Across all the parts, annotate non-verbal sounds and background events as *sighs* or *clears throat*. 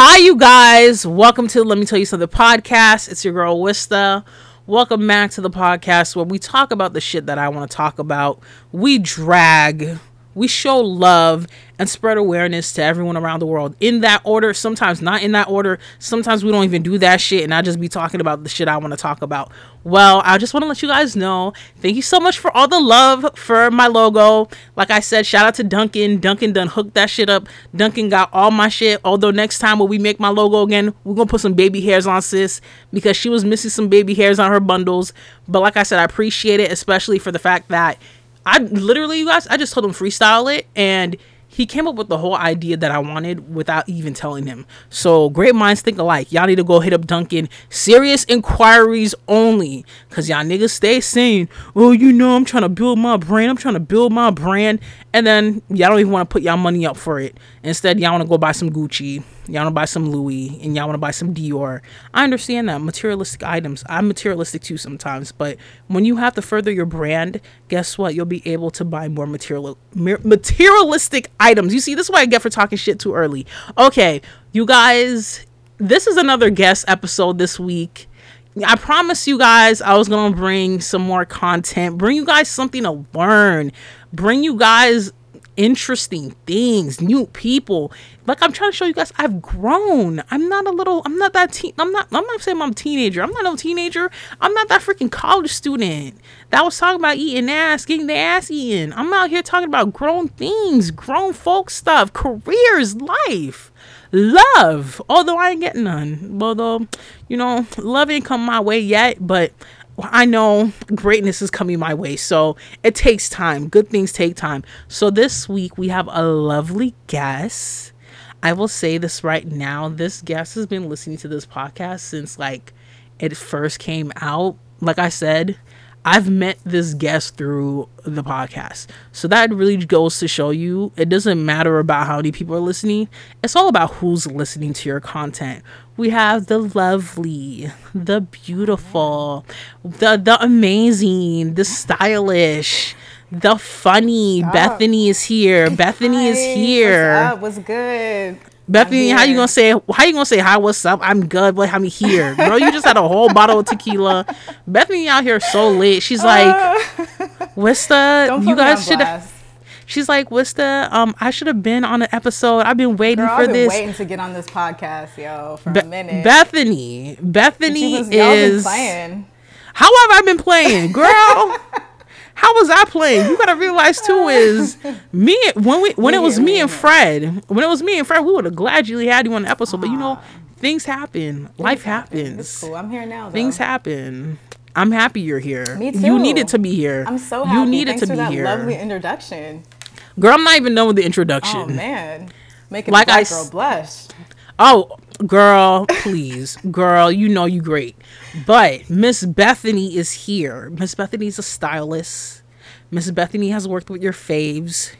Hi, you guys. Welcome to Let Me Tell You Something podcast. It's your girl, Wista. Welcome back to the podcast where we talk about the shit that I want to talk about. We drag, we show love, and spread awareness to everyone around the world in that order. Sometimes not in that order. Sometimes we don't even do that shit, and I just be talking about the shit I want to talk about. Well, I just want to let you guys know thank you so much for all the love for my logo. Like I said, shout out to Duncan. Duncan done hooked that shit up. Duncan got all my shit. Although next time when we make my logo again, we're gonna put some baby hairs on sis because she was missing some baby hairs on her bundles. But like I said, I appreciate it, especially for the fact that I literally, you guys, I just told him freestyle it and he came up with the whole idea that I wanted without even telling him. So great minds think alike. Y'all need to go hit up Duncan. Serious inquiries only. Cause y'all niggas stay saying, oh, you know, I'm trying to build my brand. I'm trying to build my brand. And then y'all don't even want to put y'all money up for it. Instead, y'all want to go buy some Gucci. Y'all want to buy some Louis. And y'all want to buy some Dior. I understand that. Materialistic items. I'm materialistic too sometimes. But when you have to further your brand, guess what? You'll be able to buy more material materialistic items. You see, this is what I get for talking shit too early. Okay, you guys, this is another guest episode this week. I promise you guys I was going to bring some more content, bring you guys something to learn, bring you guys interesting things, new people. Like I'm trying to show you guys I've grown. I'm not a little I'm not that teen I'm not I'm not saying I'm a teenager. I'm not no teenager. I'm not that freaking college student that was talking about eating ass, getting the ass eaten. I'm out here talking about grown things, grown folk stuff, careers, life. Love, although I ain't getting none. Although, you know, love ain't come my way yet, but I know greatness is coming my way. So it takes time. Good things take time. So this week we have a lovely guest. I will say this right now. This guest has been listening to this podcast since like it first came out. Like I said, I've met this guest through the podcast. So that really goes to show you it doesn't matter about how many people are listening. It's all about who's listening to your content. We have the lovely, the beautiful, the the amazing, the stylish, the funny. Stop. Bethany is here. Bethany Hi, is here. What's up? What's good? Bethany, how you gonna say how you gonna say hi? What's up? I'm good. What have me here, girl? You just had a whole *laughs* bottle of tequila. Bethany out here so late. She's like, *laughs* uh, Wista, you guys should. She's like, Wista, um, I should have been on an episode. I've been waiting girl, for I've been this. Waiting to get on this podcast, yo, for Be- a minute. Bethany, Bethany was, is. playing. How have I been playing, girl? *laughs* How was I playing? You gotta realize too is me when we when it was me and Fred when it was me and Fred we would have gladly had you on the episode, but you know things happen, life happens. It's cool. I'm here now. Though. Things happen. I'm happy you're here. Me too. You needed to be here. I'm so happy. You needed Thanks to for be that here. Lovely introduction. Girl, I'm not even done with the introduction. Oh man, making like I, girl blush. Oh, girl, please, girl, you know you great. But Miss Bethany is here. Miss Bethany's a stylist. Miss Bethany has worked with your faves,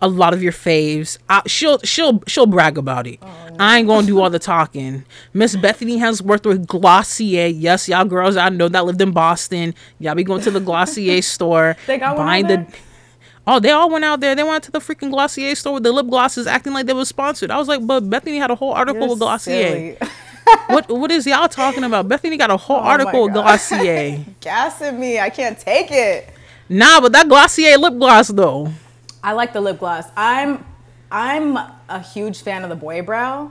a lot of your faves. I, she'll she'll she'll brag about it. Oh. I ain't gonna do all the talking. Miss Bethany has worked with Glossier. Yes, y'all girls I know that lived in Boston. Y'all be going to the Glossier *laughs* store, they got buying the. Oh, they all went out there. They went to the freaking Glossier store with the lip glosses, acting like they were sponsored. I was like, but Bethany had a whole article You're with Glossier. *laughs* what what is y'all talking about? Bethany got a whole oh article with Glossier. *laughs* Gassing me. I can't take it. Nah, but that Glossier lip gloss though. I like the lip gloss. I'm I'm a huge fan of the boy brow.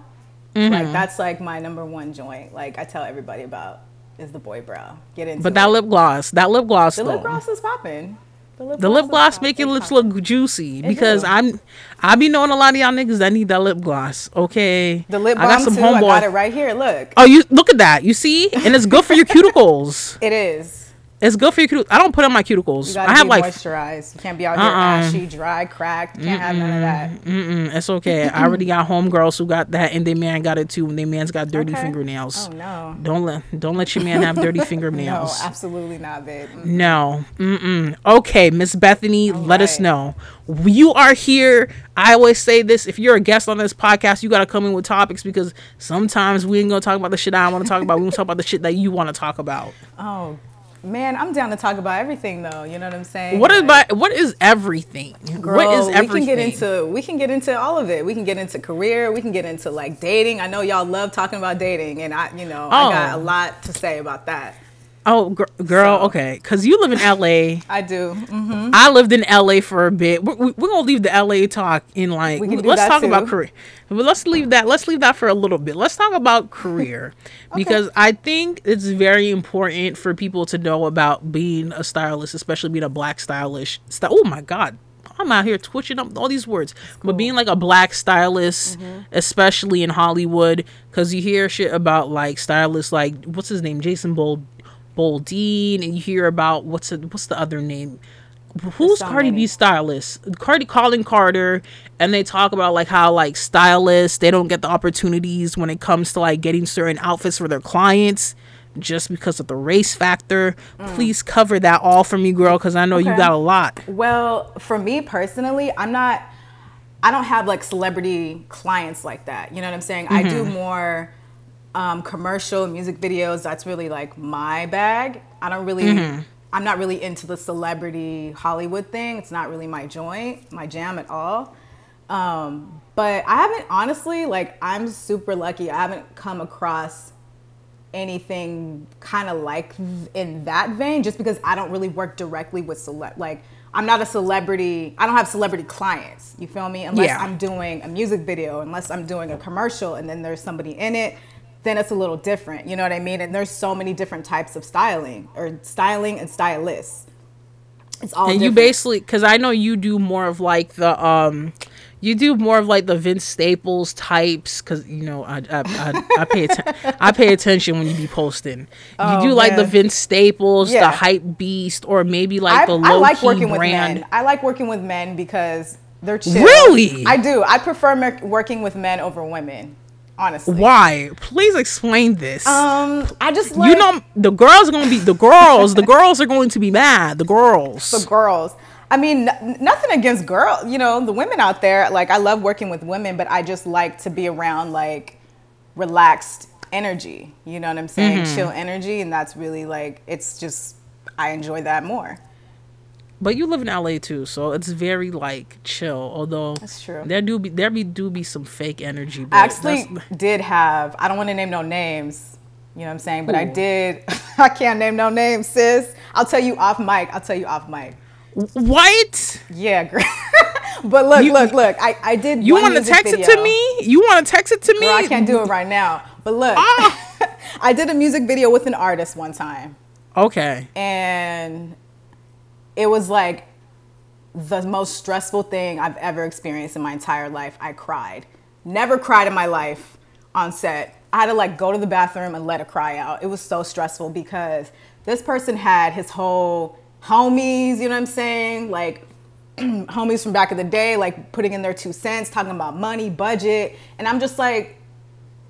Mm-hmm. Like that's like my number one joint. Like I tell everybody about is the boy brow. Get into But that it. lip gloss, that lip gloss the though. lip gloss is popping. The lip, the gloss, lip gloss make your lips poppin'. look juicy because I'm I be knowing a lot of y'all niggas that need that lip gloss. Okay, the lip balm I got some too. Homeboy. I got it right here. Look. Oh, you look at that. You see, and it's good for your *laughs* cuticles. It is. It's good for your cuticles. I don't put on my cuticles. You gotta I have be like moisturized. You can't be out here uh-uh. ashy, dry, cracked. You can't mm-mm, have none of that. Mm-mm. It's okay. I already got homegirls who got that, and their man got it too. And their man's got dirty okay. fingernails. Oh no! Don't let don't let your man have dirty *laughs* fingernails. no, absolutely not, babe. No. Mm-mm. Okay, Miss Bethany, All let right. us know. You are here. I always say this: if you're a guest on this podcast, you gotta come in with topics because sometimes we ain't gonna talk about the shit I want to talk about. We gonna talk about the shit that you want to talk about. Oh Man, I'm down to talk about everything though. You know what I'm saying? What is Like, by, what is everything? Girl, what is we can get into we can get into all of it. We can get into career. We can get into like dating. I know y'all love talking about dating, and I, you know, I got oh. a Oh. lot to say about that. Oh, gr- girl, So- okay, because you live in L.A. I do. hmm I lived in LA for a bit. We're, we're gonna leave the LA talk in like. We can do let's talk about career. But let's leave that. Let's leave that for a little bit. Let's talk about career *laughs* because I think it's very important for people to know about being a stylist, especially being a black stylist. Sty- oh my god. I'm out here twitching up all these words, but being like a black stylist, Mm-hmm. especially in Hollywood, because you hear shit about like stylists like what's his name, Jason Bold, Boldine, and you hear about what's the, what's the other name, who's Cardi. B stylist? Cardi Kollin Carter, and they talk about like how like stylists they don't get the opportunities when it comes to like getting certain outfits for their clients just because of the race factor. Please cover that all for me, girl, because I know you Mm. Got a lot. Well, for me personally, I'm not. I don't have like celebrity clients like that. You know what I'm saying? I Mm-hmm. do more um, commercial music videos. That's really like my bag. I don't really. Mm-hmm. I'm not really into the celebrity Hollywood thing. It's not really my joint, my jam at all. Um, but I haven't honestly like I'm super lucky. I haven't come across anything kind of like in that vein just because I don't really work directly with celeb like I'm not a celebrity I don't have celebrity clients you feel me unless Yeah. I'm doing a music video unless I'm doing a commercial and then there's somebody in it then it's a little different you know what I mean and there's so many different types of styling or styling and stylists it's all and you basically because i know you do more of like the um you do more of like the vince staples types because you know i i, I, I pay atten- i pay attention when you be posting you Oh, do like the vince staples the hype beast or maybe like I, the I like working brand with men. I like working with men because they're chill. Really? I do. I prefer mer- working with men over women. Honestly. why please explain this Um, I just like you know the girls are gonna be the girls the girls are going to be mad the girls the girls. I mean, n- nothing against girl. You know, the women out there. Like, I love working with women, but I just like to be around like relaxed energy. You know what I'm saying? Mm-hmm. Chill energy, and that's really like it's just I enjoy that more. But you live in LA too, so it's very like chill. Although That's true. there do be there be do be some fake energy. But I actually did have, I don't want to name no names, you know what I'm saying? But I did, *laughs* I can't name no names, sis. I'll tell you off mic. I'll tell you off mic. what Yeah, girl. *laughs* but look, You- look, look. I, I did you want to text it to me? You want to text it to me? Girl, I can't do it right now. But look, Ah. *laughs* I did a music video with an artist one time. Okay. And it was like the most stressful thing I've ever experienced in my entire life. I cried. Never cried in my life on set. I had to like go to the bathroom and let a cry out. It was so stressful because this person had his whole homies, you know what I'm saying? Like *clears throat* homies from back in the day, like putting in their two cents, talking about money, budget. And I'm just like,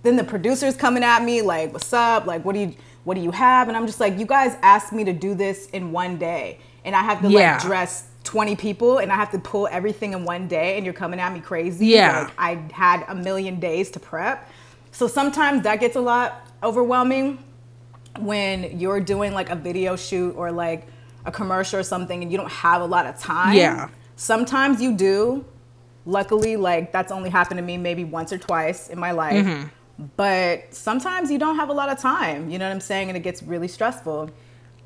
then the producers coming at me like what's up like what do you what do you have and i'm just like you guys asked me to do this in one day and i have to Yeah. like dress 20 people and i have to pull everything in one day and you're coming at me crazy Yeah. like i had a million days to prep so sometimes that gets a lot overwhelming when you're doing like a video shoot or like a commercial or something and you don't have a lot of time Yeah. sometimes you do luckily like that's only happened to me maybe once or twice in my life Mm-hmm. but sometimes you don't have a lot of time you know what i'm saying and it gets really stressful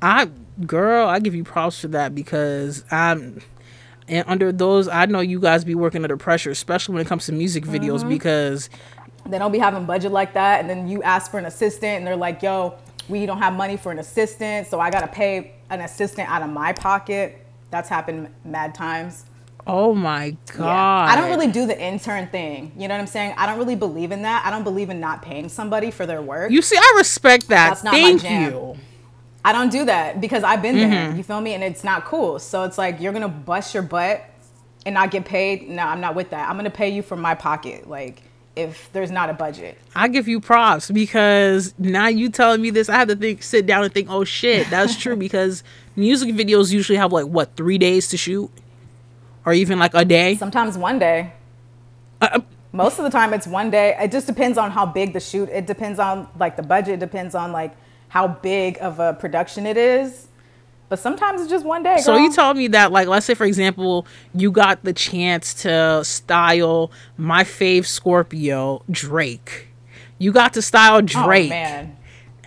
I girl, I give you props for that because I'm and under those I know you guys be working under pressure, especially when it comes to music videos Mm-hmm. because they don't be having budget like that and then you ask for an assistant and they're like yo we don't have money for an assistant so i gotta pay an assistant out of my pocket that's happened mad times oh my god. Yeah. I don't really do the intern thing. You know what I'm saying? I don't really believe in that. I don't believe in not paying somebody for their work. You see, I respect that. That's not my Thank jam. you. I don't do that because I've been there. Mm-hmm. You feel me? And it's not cool. So it's like you're gonna bust your butt and not get paid. No, I'm not with that. I'm gonna pay you from my pocket. Like if there's not a budget. I give you props because now you telling me this, I have to think, sit down and think, oh shit, that's true *laughs* because music videos usually have like what three days to shoot, or even like a day. Sometimes one day. Uh, Most of the time it's one day. It just depends on how big the shoot. It depends on like the budget. It depends on like how big of a production it is. But sometimes it's just one day. So you told me that, like, let's say for example, you got the chance to style my fave Scorpio Drake. You got to style Oh, Drake. man.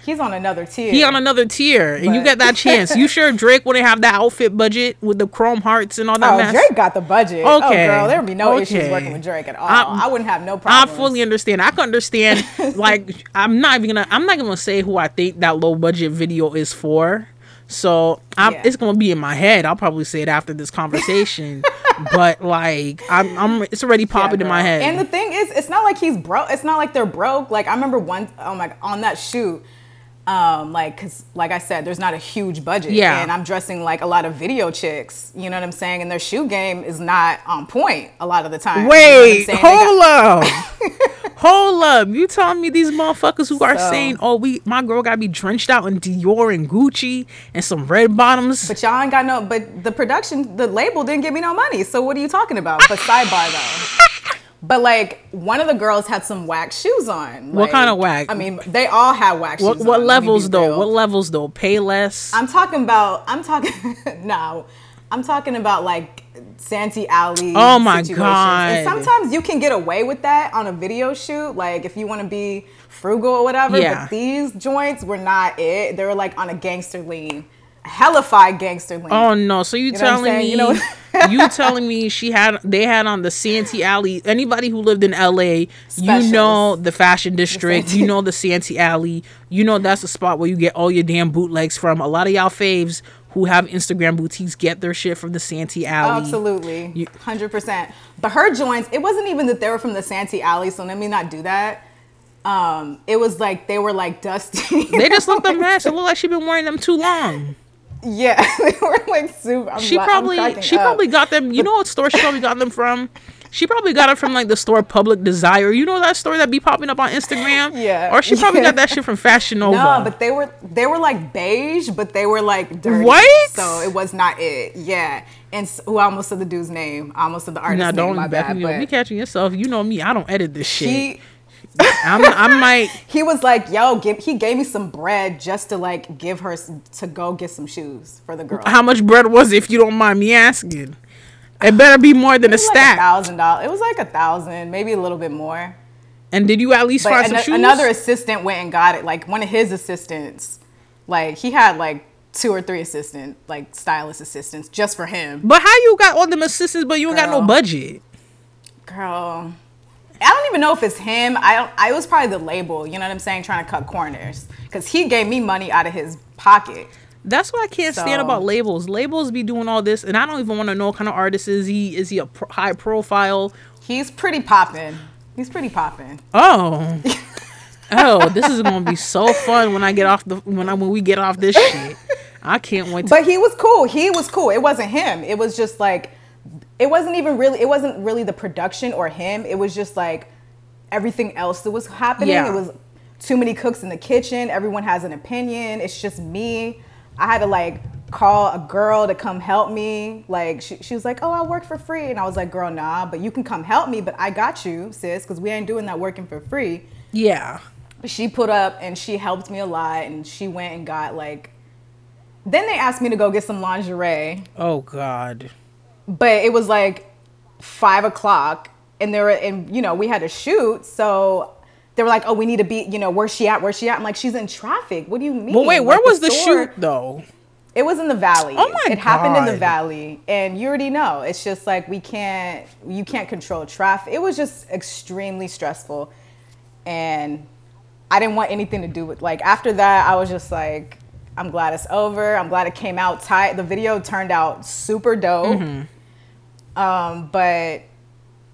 He's on another tier. he on another tier, and you get that *laughs* chance. You sure Drake wouldn't have that outfit budget with the chrome hearts and all that Oh, mess? Drake got the budget. Oh, Okay. girl, there would be no issues working with Drake at all. I'm- I wouldn't have no problem. I fully understand. I can understand. *laughs* like, I'm not even gonna. I'm not gonna say who I think that low budget video is for. So I'm, Yeah. it's gonna be in my head. I'll probably say it after this conversation. *laughs* but like, I'm, I'm. It's already popping in my head. And the thing is, it's not like he's broke. It's not like they're broke. Like I remember one, oh my, on that shoot, um, like, cause like I said, there's not a huge budget. Yeah. And I'm dressing like a lot of video chicks. You know what I'm saying? And their shoe game is not on point a lot of the time. Wait, you know what I'm saying? They hold got- *laughs* up. hold up. You telling me these motherfuckers who are So- saying, "Oh, we my girl got to be drenched out in Dior and Gucci and some red bottoms." But y'all ain't got no. But the production, the label didn't give me no money. So what are you talking about? But sidebar though. But like one of the girls had some wax shoes on. What Like, kind of wax? I mean, they all had wax what shoes. what on, let me be levels though? real. What levels though? Pay less. I'm talking about. I'm talking. *laughs* no, I'm talking about like Santee Alley. Oh my situations. God. And sometimes you can get away with that on a video shoot, like if you want to be frugal or whatever. Yeah. But these joints were not it. They were like on a gangster lean, hellified gangster lean. Oh no! So you know telling me You know- you *laughs* telling me she had they had on the Santee Alley? Anybody who lived in L.A. You know the fashion district. Santee- you know the Santee Alley. You know that's the spot where you get all your damn bootlegs from. A lot of y'all faves who have Instagram boutiques get their shit from the Santee Alley. Absolutely, hundred percent. But her joints, it wasn't even that they were from the Santee Alley, so let me not do that. Um, it was like they were like dusty. They just looked a mess. *laughs* It looked like she'd been wearing them too long. Yeah, *laughs* they were like super. I'm She probably she up. probably got them. You know what store she probably got them from? She probably got it from like the store Public Desire. You know that store that be popping up on Instagram? *laughs* Yeah. Or she probably Yeah. got that shit from Fashion Nova. No, but they were they were like beige, but they were like dirty. What? So it was not it. Yeah. And s who I almost said the dude's name. I almost said the artist's Nah, name. don't My back bad. me up. You catching yourself. You know me. I don't edit this shit. I'm, I might. *laughs* he was like, yo, give, he gave me some bread just to like give her to go get some shoes for the girl. How much bread was it, if you don't mind me asking? It better be more than a It was like stack. thousand dollars. It was like a thousand, maybe a little bit more. and did you at least But find some shoes? another assistant went and got it. Like one of his assistants, like he had like two or three assistant, like stylist assistants just for him. But how you got all them assistants, but you ain't got no budget? Girl, I don't even know if it's him. I don't. I was probably the label. You know what I'm saying? Trying to cut corners because he gave me money out of his pocket. That's what I can't stand about labels. Labels be doing all this, and I don't even want to know what kind of artist is he. Is he a pro- high profile? He's pretty popping. He's pretty popping. Oh, *laughs* oh, this is gonna be so fun when I get off the when I when we get off this shit. I can't wait. To, But he was cool. He was cool. It wasn't him. It was just like, it wasn't even really. It wasn't really the production or him. It was just like everything else that was happening. Yeah. It was too many cooks in the kitchen. Everyone has an opinion. It's just me. I had to like call a girl to come help me. Like she, she was like, "Oh, I work for free," and I was like, "Girl, nah, but you can come help me. But I got you, sis, because we ain't doing that working for free." yeah, she put up and she helped me a lot and she went and got like then they asked me to go get some lingerie oh god, but it was like five o'clock and there were and you know we had to shoot so they were like oh we need to be you know where's she at where's she at? I'm like she's in traffic. What do you mean? But wait, where Like, was the store- shoot though? it was in the valley. Oh my it happened in the valley and you already know. It's just like we can't you can't control traffic. It was just extremely stressful and i didn't want anything to do with like after that i was just like i'm glad it's over. I'm glad it came out tight. The video turned out super dope. Mm-hmm. Um, but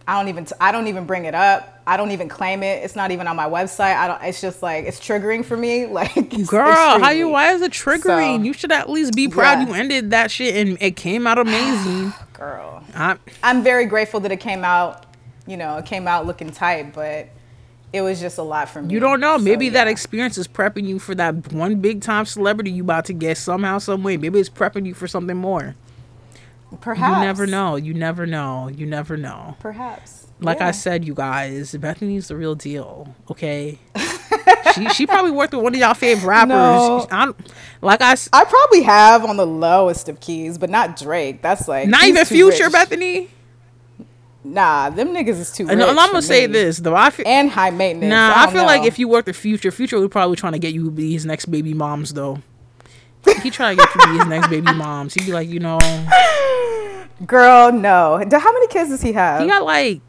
i don't even i don't even bring it up i don't even claim it it's not even on my website i don't it's just like it's triggering for me *laughs* like Girl, how you? Why is it triggering? So, you should at least be proud yeah. you ended that shit and it came out *sighs* amazing. girl I'm, I'm very grateful that it came out, you know, it came out looking tight, but it was just a lot for me. You don't know. So, Maybe that experience is prepping you for that one big time celebrity you about to get somehow, some way. Maybe it's prepping you for something more. Perhaps You never know. You never know. You never know. Perhaps. Like Yeah. I said, you guys, Bethany's the real deal. Okay, *laughs* she she probably worked with one of y'all favorite rappers. No. I'm, like I, I probably have on the lowest of keys, but not Drake. That's like not even Future, rich. Bethany. Nah, them niggas is too. And, I'm gonna say me. this though. I feel and high maintenance. nah. I, I feel like if you worked with Future, Future would probably trying to get you to be his next baby moms though. He trying to get to be his next baby mom. She'd be like, you know, girl, no. How many kids does he have? he got like.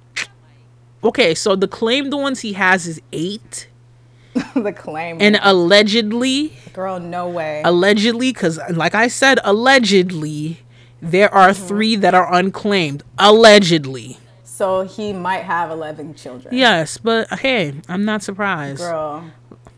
Okay, so the claimed ones he has is eight, *laughs* the claim. and allegedly, girl, no way. allegedly, because like I said, allegedly, there are Mm-hmm. three that are unclaimed. Allegedly. so he might have 11 children. Yes, but hey, I'm not surprised. Girl,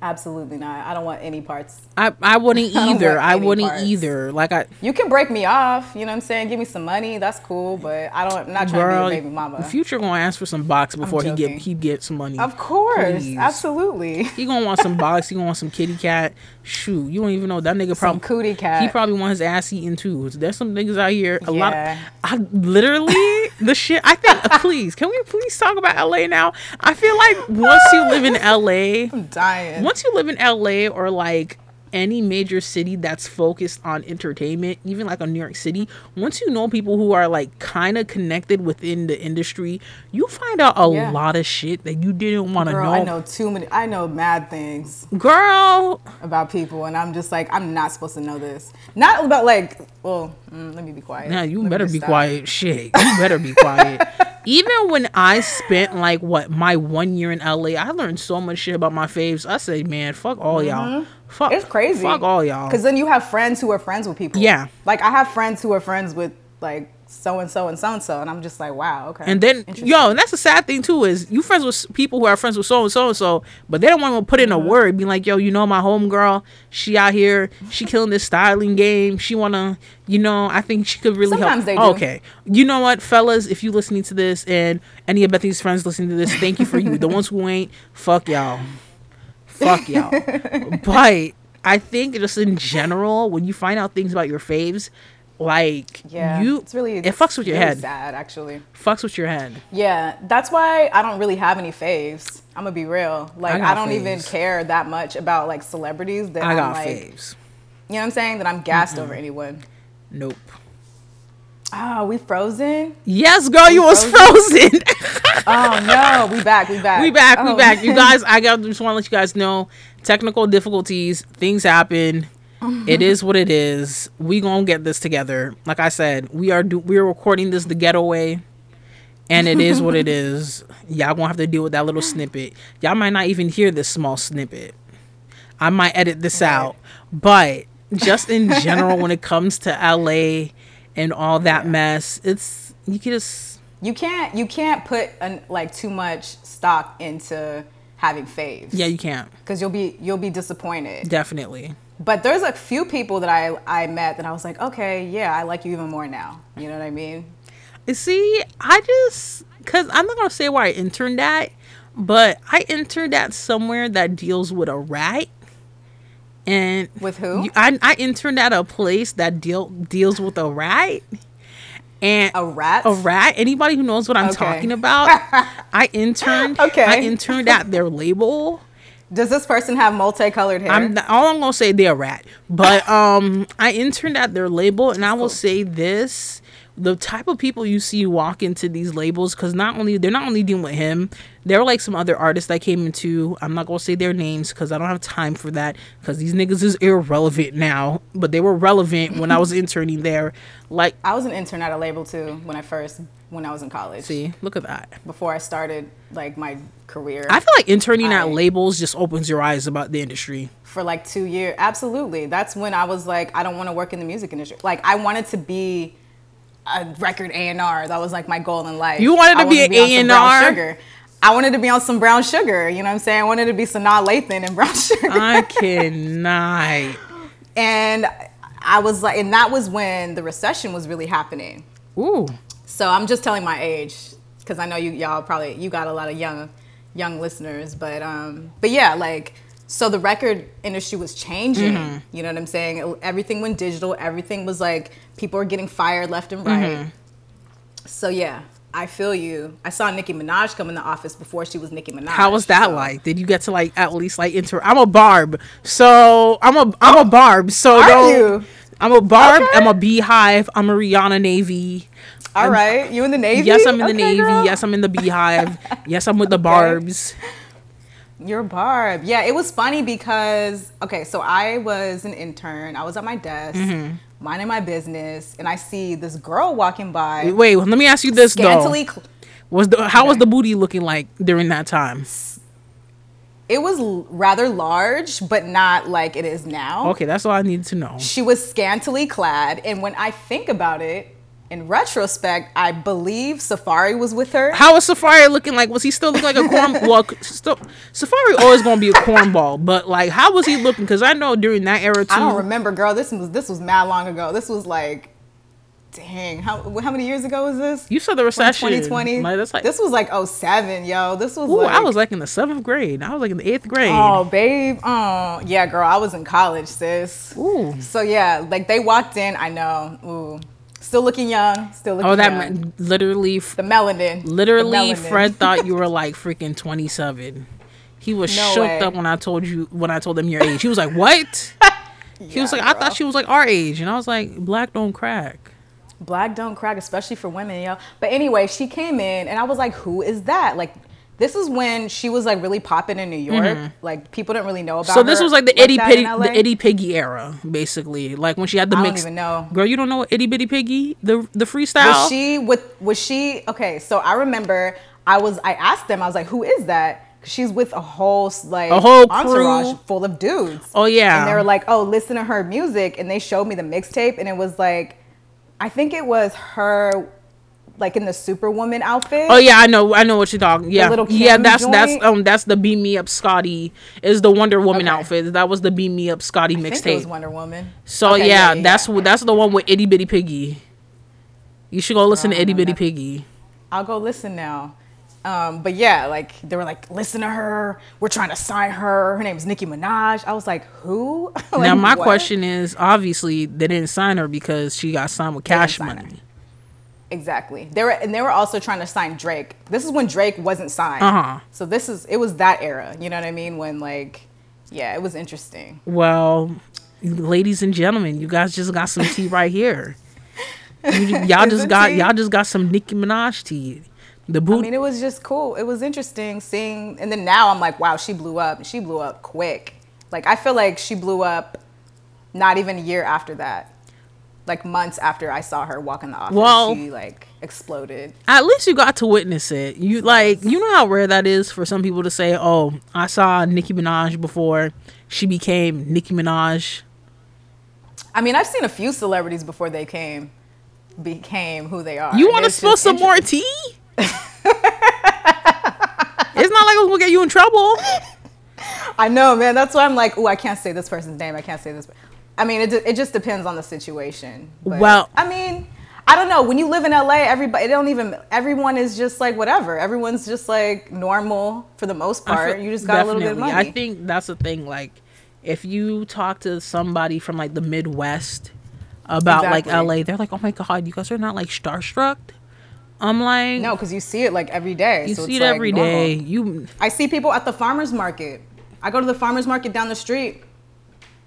absolutely not. I don't want any parts. I, I wouldn't *laughs* either. want I wouldn't parts. either. Like I You can break me off, you know what I'm saying? Give me some money, that's cool, but I don't I'm not trying girl, to be a baby mama. The future gonna ask for some box before he get he get some money. Of course, Please. absolutely. He gonna want some box. He gonna want some kitty cat. Shoot, you don't even know that nigga probably Some cootie cat. He probably want his ass eaten too. There's some niggas out here. A lot. Yeah. I literally *laughs* the shit. I think. Uh, please, can we please talk about LA now? I feel like once you live in LA, *laughs* I'm dying. Once you live in LA or like any major city that's focused on entertainment, even like a New York City, once you know people who are like kind of connected within the industry, you find out a Yeah. lot of shit that you didn't want to know. I know too many I know mad things Girl, about people and I'm just like I'm not supposed to know this. Not about like well, mm, let me be quiet. now you Let better be stop. quiet. Shit, you better be quiet. *laughs* Even when I spent like what my one year in LA, I learned so much shit about my faves. I say, man, fuck all y'all. Fuck. It's crazy. Fuck all y'all. Because then you have friends who are friends with people. Yeah. Like I have friends who are friends with like so and so and so and so, and I'm just like, wow, okay. And then, yo, and that's the sad thing too is you friends with people who are friends with so and so and so, but they don't want to put in a Mm-hmm. word, being like, yo, you know, my homegirl, she out here, she *laughs* killing this styling game. She wanna, you know, I think she could really Sometimes help. they do. Okay, you know what, fellas, if you listening to this and any of Bethy's friends listening to this, thank you for you. the ones who ain't, fuck y'all, fuck y'all. *laughs* but I think just in general, when you find out things about your faves. Like yeah, you, it's really it fucks with your really head. Sad, actually. Fucks with your head. Yeah, that's why I don't really have any faves. I'm gonna be real. Like I, got don't even care that much about like celebrities that I am got like, faves. you know what I'm saying? That I'm gassed over anyone. Nope. Oh, we frozen? Yes, girl, you was frozen? frozen. *laughs* Oh no, we back, we back. we back, we Oh. back. You guys, *laughs* I got just want to let you guys know, technical difficulties, things happen. it is what it is. We gonna get this together. Like I said, we are do- we are recording this the getaway, and it is what it *laughs* is. Y'all gonna have to deal with that little snippet. Y'all might not even hear this small snippet. I might edit this out, but just in general, when it comes to LA and all that mess, it's you can just You can't you can't put an, like too much stock into having faves. yeah, you can't Because you'll be you'll be disappointed. definitely. But there's a few people that I I met that I was like, okay, yeah, I like you even more now. You know what I mean? See, I just because I'm not gonna say where I interned at, but I interned at somewhere that deals with a rat. And With who? you- I, I interned at a place that deal deals with a rat. And A rat? a rat. Anybody who knows what I'm Okay. talking about, *laughs* I interned. Okay. I interned at their label. Does this person have multicolored hair? I'm not, all I'm gonna say they're a rat, but um, I interned at their label, and I will say this: the type of people you see walk into these labels, because not only they're not only dealing with him, there were like some other artists that came into. I'm not gonna say their names because I don't have time for that, because these niggas is irrelevant now, but they were relevant when I was interning there. Like, I was an intern at a label too when I first when I was in college. see, look at that. Before I started like my career I feel like interning I- at labels just opens your eyes about the industry. for like two years. Absolutely. That's when I was like, I don't want to work in the music industry. Like I wanted to be a record A and R. That was like my goal in life. You wanted to be an some A&R? sugar. I wanted to be on some brown sugar. You know what I'm saying? I wanted to be Sanaa Lathan and brown *laughs* sugar. I cannot. and I was like, and that was when the recession was really happening. Ooh. So I'm just telling my age because I know you y'all probably you got a lot of young young listeners, but um but yeah, like so the record industry was changing. Mm-hmm. You know what I'm saying? Everything went digital. Everything was like people were getting fired left and right. Mm-hmm. So yeah, I feel you. I saw Nicki Minaj come in the office before she was Nicki Minaj. How was that so- like? Did you get to like at least like inter? I'm a barb, so I'm a I'm a barb. So Oh, Are don't- you? I'm a barb. Okay. I'm a beehive. I'm a Rihanna Navy. All right, you in the Navy? Yes, I'm in the Navy. girl. Yes, I'm in the beehive. *laughs* yes, I'm with the barbs. You're Barb. Yeah, it was funny because okay, so I was an intern. I was at my desk, Mm-hmm. minding my business, and I see this girl walking by. Wait, let me ask you this scantily, though. cl- Was the how was the booty looking like during that time? it was l- rather large, but not like it is now. Okay, that's all I needed to know. She was scantily clad, and when I think about it, in retrospect, I believe Safaree was with her. How was Safaree looking like? Was he still looking like a corn? *laughs* well, still, Safaree always gonna be a cornball, but like, how was he looking? Because I know during that era too. I don't remember, girl. This was this was mad long ago. This was like, dang, how how many years ago was this? You said the recession. 2020. Like, that's like, this was like 07, yo. This was ooh, like, I was like in the seventh grade. I was like in the eighth grade. oh, babe. Oh, yeah, girl. I was in college, sis. Ooh. So yeah, like they walked in. I know. Ooh, still looking young. Still oh, looking Oh, that young. literally, the melanin. The literally, melanin. Fred thought you *laughs* were like freaking twenty seven. He was No shook way. up when I told you when I told him your age. He was like, "What?" *laughs* He was Yeah, like, "I thought she was like our age," and I was like, "Black don't crack." Black don't crack, especially for women, yo. But anyway, she came in and I was like, who is that? Like, this is when she was like really popping in New York. Like, people didn't really know about Mm-hmm. So this was like the itty that bitty, in LA. the itty piggy era, basically. Like when she had the I don't even know. Girl, you don't know what itty bitty piggy the the freestyle. Was she with? Was she okay? So I remember I was. I asked them. I was like, "Who is that?" she's with a whole like A whole entourage crew. full of dudes. Oh, yeah. and they were like, "Oh, listen to her music," and they showed me the mixtape, and it was like, I think it was her, like in the Superwoman outfit. Oh yeah, I know, I know what you're talking. Yeah, little yeah, that's that's joint? um that's the beam me up Scotty is the Wonder Woman Okay. outfit. That was the beam me up Scotty mixtape. Wonder Woman. So Okay, yeah, that's wh- that's the one with itty bitty piggy. You should go listen to itty bitty that- piggy. I'll go listen now. Um, but yeah, like they were like, listen to her. We're trying to sign her. Her name's Nicki Minaj. I was like, who? *laughs* Like, now my what? question is, obviously they didn't sign her because she got signed with Cash Money. Exactly. They were and they were also trying to sign Drake. This is when Drake wasn't signed. Uh-huh. So this is it was that era. You know what I mean? When like, yeah, it was interesting. Well, ladies and gentlemen, you guys just got some tea right here. You, *laughs* y'all just got tea? y'all just got some Nicki Minaj tea. The boot. I mean, it was just cool. It was interesting seeing, and then now I'm like, wow, she blew up. She blew up quick. Like I feel like she blew up, not even a year after that. Like months after I saw her walk in the office, Well- she like exploded. at least you got to witness it. You like you know how rare that is for some people to say, "Oh, I saw Nicki Minaj before she became Nicki Minaj." I mean, I've seen a few celebrities before they came, became who they are. You want to spill some more tea? *laughs* it's not like gonna get you in trouble. I know, man. That's why I'm like, oh, I can't say this person's name. I can't say this. I mean, it, it just depends on the situation. But, Well- I mean, I don't know. When you live in LA, everybody it don't even. Everyone is just like whatever. Everyone's just like normal for the most part. feel- You just got a little bit of money. I think that's the thing. Like, if you talk to somebody from like the Midwest about like LA, they're like, "Oh my god, you guys are not like starstruck." I'm like, no, because you see it like every day. you so see it like every normal. day. You I see people at the farmers market. I go to the farmers market down the street.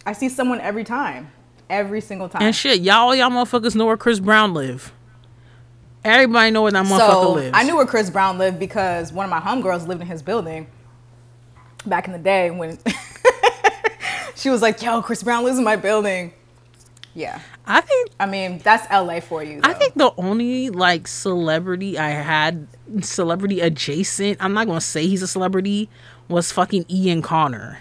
I see someone every time, every single time. and shit, y'all y'all motherfuckers know where Chris Brown live. Everybody know where that motherfucker so lives. I knew where Chris Brown lived because one of my homegirls lived in his building back in the day when *laughs* she was like, "Yo, Chris Brown lives in my building." Yeah, I think I mean that's LA for you. I think the only like celebrity I had celebrity adjacent, I'm not gonna say he's a celebrity, was fucking Ian Connor.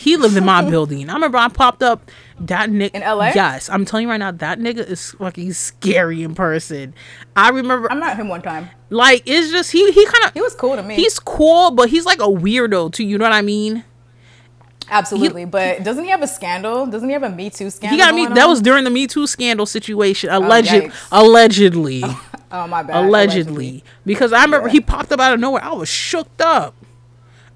He lived in my *laughs* building. I remember I popped up that nigga In LA? Yes, I'm telling you right now, that nigga is fucking scary in person. I remember I met him one time. like it's just he he kind of He was cool to me. He's cool, but he's like a weirdo too. You know what I mean? Absolutely, but doesn't he have a scandal? Doesn't he have a Me Too scandal? He got me. That was during the Me Too scandal situation. Oh, alleged, yikes. allegedly. *laughs* Oh my bad. allegedly. Because I remember Yeah. he popped up out of nowhere. I was shooked up.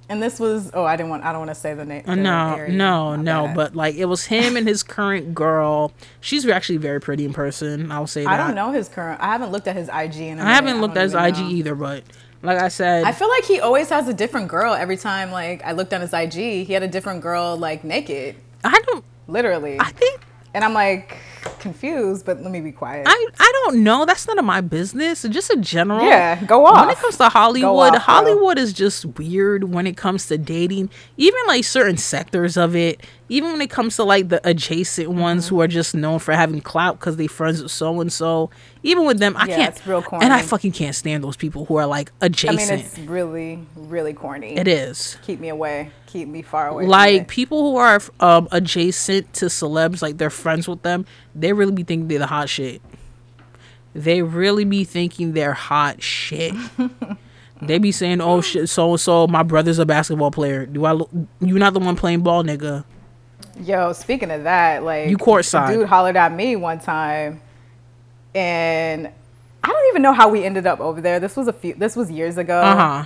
And this was oh I didn't want I don't want to say the name. No, no, no. But like it was him and his current girl. She's actually very pretty in person. I'll say that. I don't know his current. I haven't looked at his IG. In a I haven't looked don't at his IG know. either, but like I said, I feel like he always has a different girl every time. Like I looked on his IG, he had a different girl like naked, I don't. literally. I think and I'm like confused, but let me be quiet. I I don't know. That's none of my business. Just a general. Yeah, go on. When it comes to Hollywood, off. Hollywood is just weird when it comes to dating. Even like certain sectors of it. Even when it comes to like the adjacent ones Mm-hmm. who are just known for having clout because they friends with so and so. Even with them, I Yeah, can't. it's real And I fucking can't stand those people who are like adjacent. I mean, it's really, really corny. it is. Keep me away. Keep me far away. like people who are um adjacent to celebs like they're friends with them they really be thinking they're the hot shit they really be thinking they're hot shit *laughs* they be saying oh shit so and so my brother's a basketball player do i look you not the one playing ball nigga Yo, speaking of that, like You courtside. a Dude hollered at me one time, and I don't even know how we ended up over there. This was a few. This was years ago. uh-huh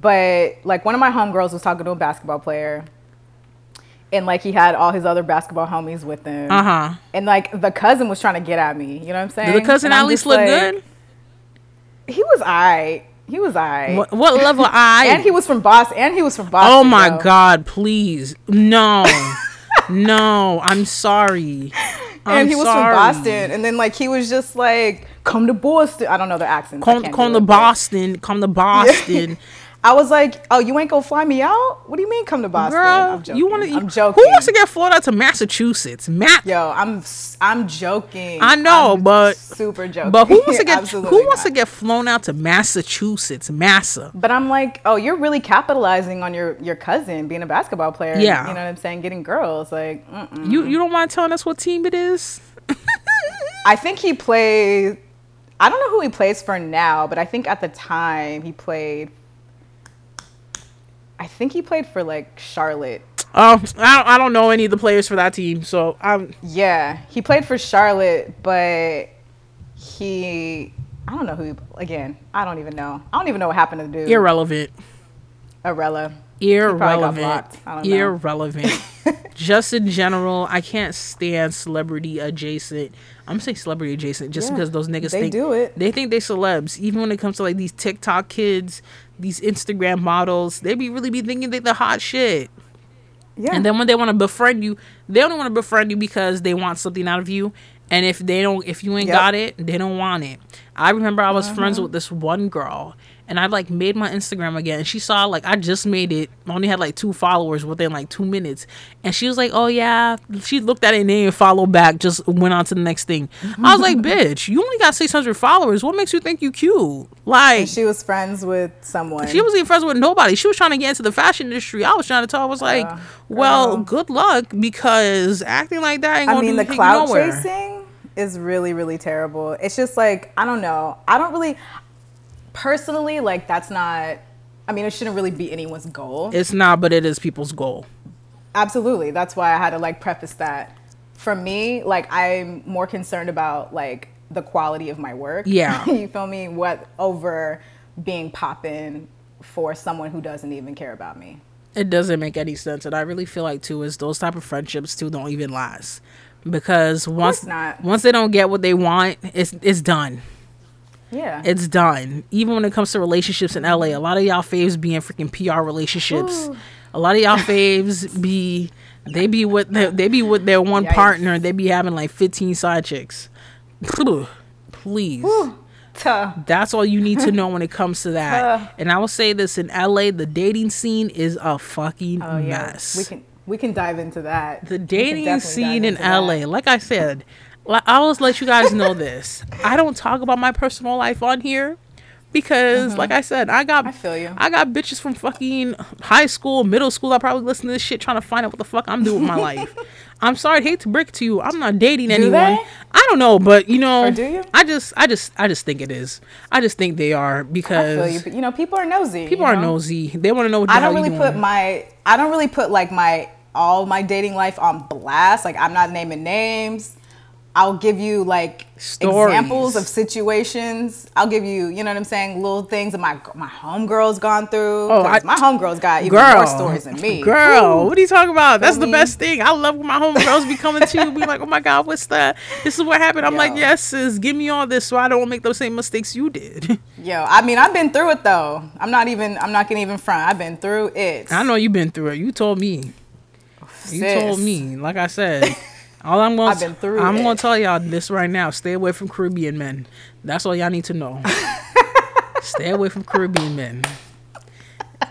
But like one of my homegirls was talking to a basketball player, and like he had all his other basketball homies with him. uh-huh And like the cousin was trying to get at me. You know what I'm saying? did the cousin at least look like- good He was alright. He was alright. what, what level *laughs* i And he was from Boston. And he was from Boston. oh my yo. god please no *laughs* no i'm sorry I'm and he was sorry. from Boston, and then like he was just like, "Come to Boston." I don't know their accents. I come, come to boston come to *laughs* boston I was like, "Oh, you ain't gonna fly me out? What do you mean, come to Boston?" I'm joking. you want to? I'm joking. Who wants to get flown out to Massachusetts? Matt. Yo, I'm I'm joking. I know, I'm but super joking. But who *laughs* wants to get? Who wants to get flown out to Massachusetts? Massa. But I'm like, oh, you're really capitalizing on your your cousin being a basketball player. Yeah. you know what I'm saying, getting girls. Like, mm-mm. You you don't mind telling us what team it is? *laughs* I think he played. I don't know who he plays for now, but I think at the time he played. I think he played for like Charlotte. Oh, I don't, I don't know any of the players for that team, so I'm. Yeah, he played for Charlotte, but he. I don't know who. He, again, I don't even know. I don't even know what happened to the dude. Irrelevant. Arella. Irrelevant. I don't know. Irrelevant. *laughs* just in general, I can't stand celebrity adjacent. I'm saying celebrity adjacent just Yeah, because those niggas they think do it. They think they celebs. Even when it comes to like these TikTok kids, these Instagram models, they be really be thinking they the hot shit. Yeah. And then when they want to befriend you, they only want to befriend you because they want something out of you. And if they don't, if you ain't Yep. Uh-huh. got it, they don't want it. I remember I was friends with this one girl, and I like made my Instagram again. And she saw like I just made it, I only had like two followers within like two minutes, and she was like, "Oh yeah." She looked at it and didn't follow back. Just went on to the next thing. I was like, *laughs* "Bitch, you only got six hundred followers. What makes you think you cute?" Like And she was friends with someone. she wasn't even friends with nobody. She was trying to get into the fashion industry. I was trying to tell her, I was like, Yeah, well, good luck because acting like that ain't gonna mean, do the cloud nowhere. chasing is really, really terrible. It's just like I don't know. I don't really, personally, like that's not. I mean, it shouldn't really be anyone's goal. It's not, but it is people's goal. Absolutely. That's why I had to like preface that. For me, like I'm more concerned about like the quality of my work. Yeah. *laughs* you feel me? What over being popping for someone who doesn't even care about me. It doesn't make any sense, and I really feel like too is those type of friendships too don't even last because once not. once they don't get what they want, it's it's done. Yeah. It's done. Even when it comes to relationships in LA, a lot of y'all faves be in freaking PR relationships. Ooh. A lot of y'all *laughs* faves be they be with their, they be with their one Yikes. partner. They be having like fifteen side chicks. *sighs* Please. Tuh. That's all you need to *laughs* know when it comes to that. And I will say this in LA, the dating scene is a fucking Oh yeah. mess. We can we can dive into that. the dating scene in into that. LA, like I said, like, I always let you guys know this. I don't talk about my personal life on here because, like I said, I got Mm-hmm. I feel you. I got bitches from fucking high school, middle school. I probably listen to this shit trying to find out what the fuck I'm doing with my life. *laughs* I'm sorry, I hate to break to you. I'm not dating anyone. they? I don't know, but you know, Or do you? I just, I just, I just think it is. I just think they are I because feel you, but you know, people are nosy. people are know? nosy. They want to know what I don't really doing. put my I don't really put like my all my dating life on blast. Like I'm not naming names. I'll give you like Stories. examples of situations. I'll give you, you know what I'm saying, little things that my my homegirl's gone through. Oh, I- my homegirl's got even Girl, more stories than me. Girl, Ooh. what are you talking about? That's the best thing. I love when my homegirls be coming to you, be like, "Oh my god, what's that? This is what happened." I'm like, Yo. "Yes, sis, give me all this so I don't make those same mistakes you did." *laughs* Yo, I mean, I've been through it though. I'm not even. I'm not gonna even front. I've been through it. I know you've been through it. You told me. You told me. Like I said, all I'm gonna I've been through I'm it. going to tell y'all this right now. Stay away from Caribbean men. That's all y'all need to know. *laughs* Stay away from Caribbean men.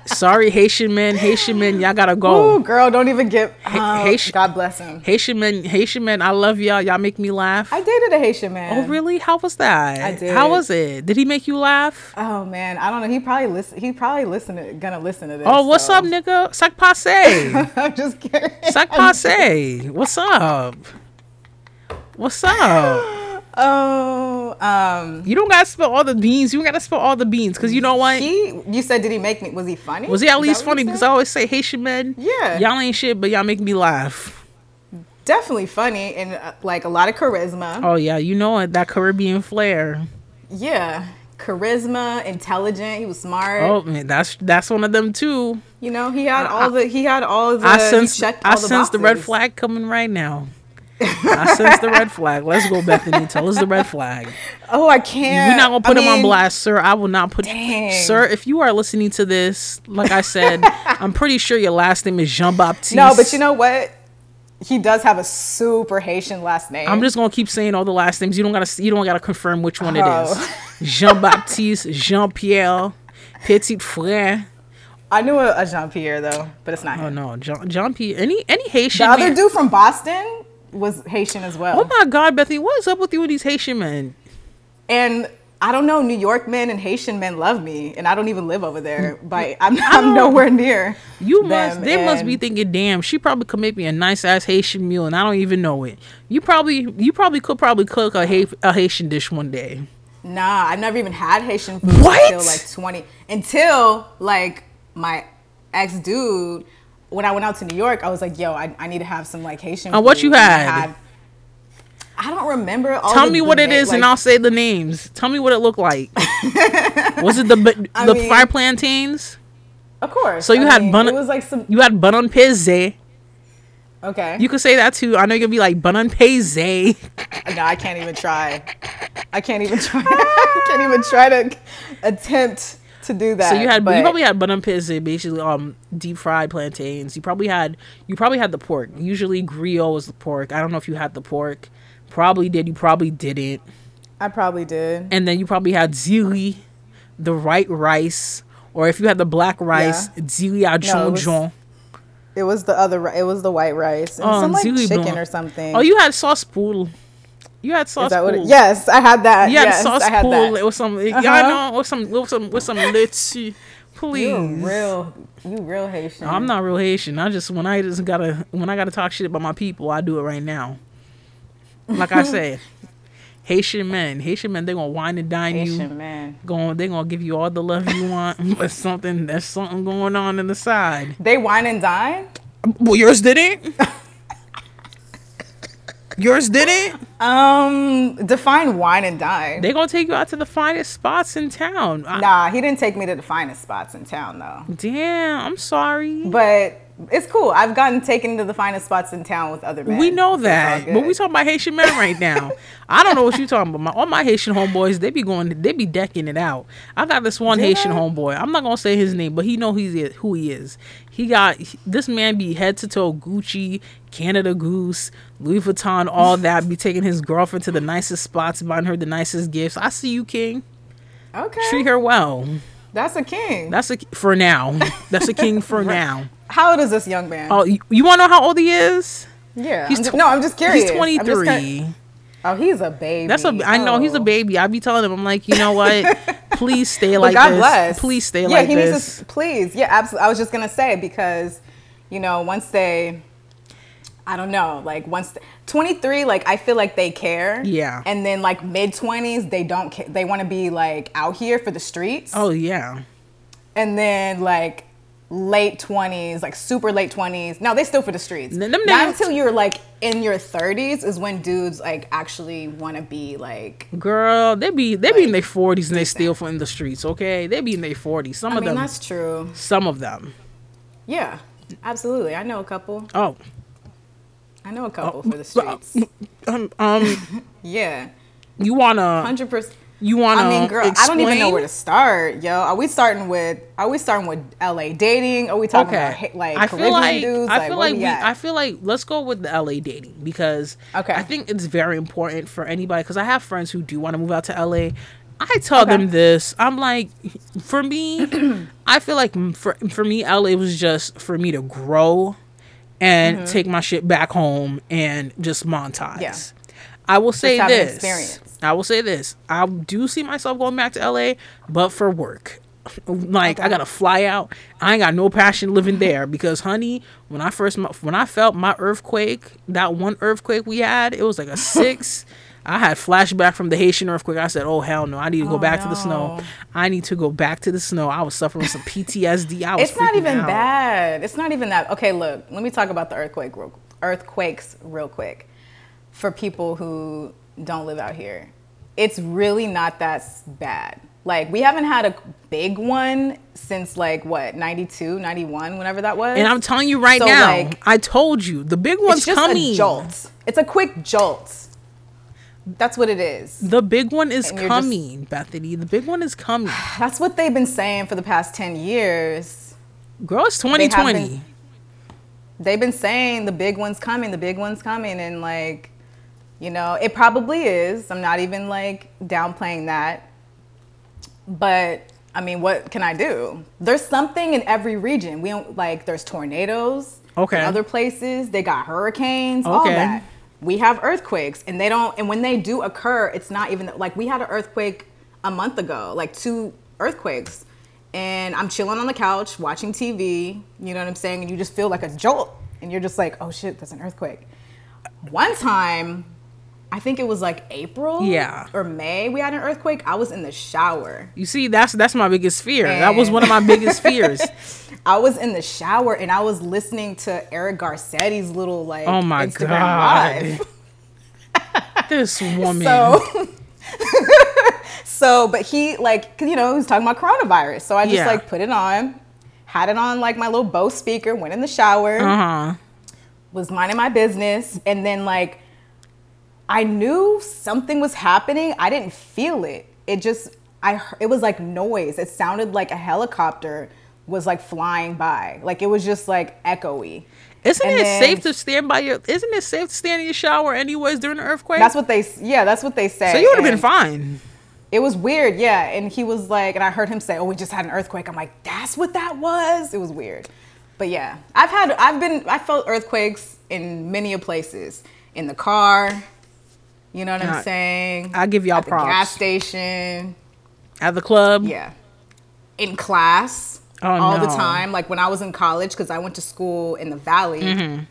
Sorry, Haitian men. Haitian men, y'all gotta go. Ooh, girl, don't even get. Oh, Haitian- God bless him. Haitian men, Haitian men, I love y'all. Y'all make me laugh. I dated a Haitian man. oh, really? How was that? I did. How was it? Did he make you laugh? Oh man, I don't know. He probably listen. He probably listen to, gonna listen to this. Oh, what's so- up, nigga? Sac passe. *laughs* I'm just kidding. Sac passe. What's up? What's up? *laughs* Oh, um, You don't gotta spill all the beans. You don't gotta spill all the beans, cause you know what? he. You said, did he make me? Was he funny? Was he at least funny? Because? I always say Haitian men. Yeah. Y'all ain't shit, but y'all make me laugh. definitely funny and uh, like a lot of charisma. Oh yeah, you know it. That Caribbean flair. Yeah, charisma, intelligent. He was smart. Oh man, that's that's one of them too. You know, he had all the. He had all the. I sense I sense the red flag coming right now. I sense the red flag. Let's go, Bethany. Tell us the red flag. Oh, I can't. We're not gonna put I him on blast, sir. I will not put. Dang. Sir, if you are listening to this, like I said, *laughs* I'm pretty sure your last name is Jean Baptiste. No, but you know what? He does have a super Haitian last name. I'm just gonna keep saying all the last names. You don't gotta. You don't gotta confirm which one it Oh. *laughs* Jean Baptiste, Jean Pierre, Petit Frere. I knew a, a Jean Pierre though, but it's not Oh him. no, Jean, Jean Pierre. Any any Haitian. The other man- dude from Boston was Haitian as well. Oh my God, Bethany, what is up with you with these Haitian men? And I don't know, New York men and Haitian men love me, and I don't even live over there. Mm, but I'm, I'm nowhere near. You must. They must be thinking, damn, she probably could make me a nice ass Haitian meal, and I don't even know it. You probably, you probably could probably cook a, ha- a Haitian dish one day. Nah, I've never even had Haitian food What? until like 20. Until like my ex dude, when I went out to New York, I was like, yo, I, I need to have some like Haitian. And what you I had? I don't remember. All Tell me what it na- is, and I'll say the names. Tell me what it looked like. *laughs* Was it the b- I the mean- fried plantains? Of course. So you I had mean, bun- It was like some. You had bannann peze. Okay. You could say that too. I know you're gonna be like bannann peze. *laughs* no, I can't even try. I can't even try. *laughs* I can't even try to attempt to do that. So you had but you probably had bannann peze, basically um deep fried plantains. You probably had you probably had the pork. Usually griot was the pork. I don't know if you had the pork. Probably did. You probably didn't. I probably did. And then you probably had zili, the white rice, or if you had the black rice, zili à No, it was- It was the other. It was the white rice and Oh, some like chicken blanc. or something. Oh, you had sòs pwa. You had sauce Is that what? It, pool. yes, I had that. You had yes, sauce I had pool that. with some. Yeah, I Uh-huh. know with some with some with some litchi. Please. You real, you real Haitian. I'm not real Haitian. I just when I just gotta when I gotta talk shit about my people, I do it right now. Like I *laughs* said, Haitian men, Haitian men, they gonna wine and dine you. Haitian man. Going, they gonna give you all the love you want, *laughs* but something there's something going on in the side. They wine and dine. Well, yours didn't. *laughs* yours didn't. Um, define wine and dine. They gonna take you out to the finest spots in town. I- nah, he didn't take me to the finest spots in town though. damn, I'm sorry. But it's cool. I've gotten taken to the finest spots in town with other men. We know so it's all that, but we talking about Haitian men right now. I don't know what you talking about. My, all my Haitian homeboys, they be going, they be decking it out. I got this one Haitian homeboy. I'm not gonna say his name, but he know he's who he is. He got this man be head to toe Gucci, Canada Goose, Louis Vuitton, all *laughs* that. Be taking his girlfriend to the nicest spots, buying her the nicest gifts. I see you, King. okay. Treat her well. That's a king. That's a for now. That's a king for *laughs* now. How old is this young man? Oh, you, you want to know how old he is? yeah. he's I'm ju- tw- no, I'm just curious. He's 23. kinda- oh, he's a baby. That's a. I know he's a Oh. baby. I be telling him, I'm like, you know what? *laughs* Please stay like God this. bless. Please stay like. yeah, he needs to. Please, yeah, absolutely. I was just gonna say because, you know, once they, I don't know, like once they, 23, like I feel like they care. Yeah. And then like mid 20s, they don't. Ca- they want to be like out here for the streets. oh yeah. And then like late 20s, like super late 20s. No, they still for the streets. Not until you're like in your 30s is when dudes like actually want to be like. Girl, they be they be in their forties and they still for in the streets. Okay, they be in their forties. Some I of mean, them, that's true. some of them. Yeah, absolutely. I know a couple. Oh, I know a couple for the streets. um, um *laughs* Yeah, you wanna hundred percent. you wanna? I mean, girl, I don't even know where to start, yo. Are we starting with? Are we starting with L.A. dating? Are we talking Okay, about like I Caribbean feel like dudes? I feel where like we we, at? I feel like let's go with the LA dating because Okay. I think it's very important for anybody because I have friends who do want to move out to LA. I tell Okay. them this. I'm like, for me, *clears throat* I feel like for for me, LA was just for me to grow and Mm-hmm. take my shit back home and just monetize. Yeah. I will say this. I will say this. I do see myself going back to LA, but for work. *laughs* Like I gotta fly out. I ain't got no passion living there *laughs* because, honey, when I first when I felt my earthquake, that one earthquake we had, it was like a six. *laughs* I had flashback from the Haitian earthquake. I said, "Oh hell no! I need to go Oh, back to the snow. I need to go back to the snow." I was suffering some PTSD. I was. it's not even out. bad. It's not even that. Okay, look. Let me talk about the earthquake. Real, earthquakes, real quick, for people who don't live out here. It's really not that bad. Like we haven't had a big one since like what 92, 91, whenever that was. And I'm telling you right So, now, like, I told you the big one's it's just coming. a jolt. It's a quick jolt. That's what it is. The big one is And you're just- coming, Bethany. The big one is coming. *sighs* That's what they've been saying for the past 10 years. Girl, it's They 2020. been- They've been saying the big one's coming, the big one's coming. And like, you know, it probably is. I'm not even like downplaying that. But I mean, what can I do? There's something in every region. We don't like, there's tornadoes. Okay. In other places, they got hurricanes, all Okay. that. We have earthquakes, and they don't, and when they do occur, it's not even like we had an earthquake a month ago, like two earthquakes. And I'm chilling on the couch watching TV, you know what I'm saying? And you just feel like a jolt, and you're just like, oh shit, that's an earthquake. One time, I think it was like April Yeah. or May, we had an earthquake. I was in the shower. You see, that's that's my biggest fear. That was one of my biggest fears. *laughs* I was in the shower and I was listening to Eric Garcetti's little like Oh my Instagram god. live. *laughs* this woman. So, *laughs* so, but he like, you know, he was talking about coronavirus. So I just Yeah. like put it on, had it on like my little Bose speaker, went in the shower, uh-huh. was minding my business, and then like, I knew something was happening. I didn't feel it. It just, I, it was like noise. It sounded like a helicopter was like flying by. Like it was just like echoey. Isn't And it then- safe to stand by your isn't it safe to stand in your shower anyways during an earthquake? That's what they, yeah, that's what they say. so you would have been fine. It was weird, yeah. And he was like, and I heard him say, "Oh, we just had an earthquake." I'm like, "That's what that was." It was weird, but yeah, I've had, I've been, I felt earthquakes in many a places. In the car, you know what I- I'm saying? I give y'all At the gas station, At the club. yeah. In class, Oh, all the time. Like when I was in college, because I went to school in the valley, Mm-hmm.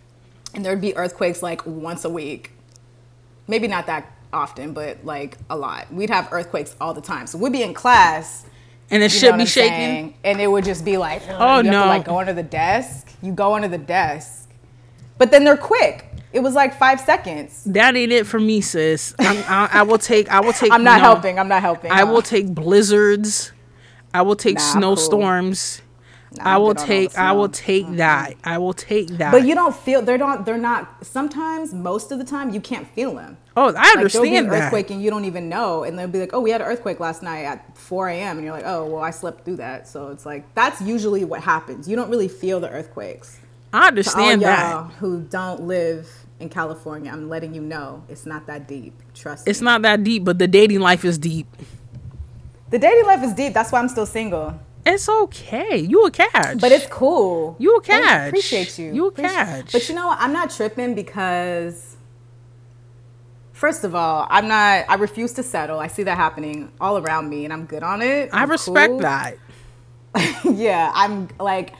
and there'd be earthquakes like once a week. Maybe not that often, but like a lot. We'd have earthquakes all the time. So we'd be in class. And it should be shaking. saying? And it would just be like, Oh, no. To like go under the desk. You go under the desk, but then they're quick. It was like five seconds. That ain't it for me, sis. I'm, I, I will take. I will *laughs* take. I'm not no. helping. I'm not helping. I will take blizzards. I will take Nah, snowstorms. nah, I will good on all the take. I will take that. I will take that. But you don't feel they're not. They're not. Sometimes, most of the time, you can't feel them. oh, I Like there'll be understand an that. earthquake and you don't even know, and they'll be like, "Oh, we had an earthquake last night at 4 a.m." and you're like, "Oh, well, I slept through that." So it's like that's usually what happens. You don't really feel the earthquakes. I understand y'all that. who don't live in California, I'm letting you know it's not that deep. Trust me. It's me. not that deep, but the dating life is deep. The dating life is deep. That's why I'm still single. It's okay. You a catch. But it's cool. You a catch. Appreciate you. You a Appreciate- catch. But you know what? I'm not tripping because, first of all, I'm not. I refuse to settle. I see that happening all around me, and I'm good on it. I I'm respect cool. that. *laughs* yeah, I'm like,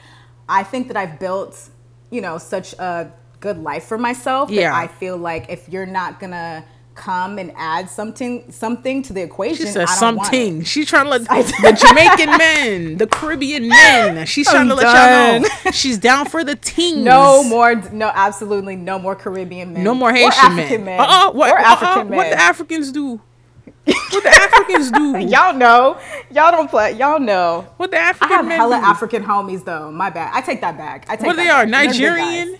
I think that I've built, you know, such a good life for myself. Yeah. I feel like if you're not gonna come and add something something to the equation. She said I don't want it. something. She's trying to let *laughs* the *laughs* Jamaican men, the Caribbean men. She's trying I'm to let y'all know done. *laughs* she's down for the teens. No more, no, absolutely no more Caribbean men. no more Haitian African men. men. Uh-uh, what, or uh-uh, African men. what the Africans do? What the Africans do? Y'all know. Y'all don't play. Y'all know. What the African I have men hella do? African homies though. My bad. I take that back. I take what that they are? back. They're Nigerian?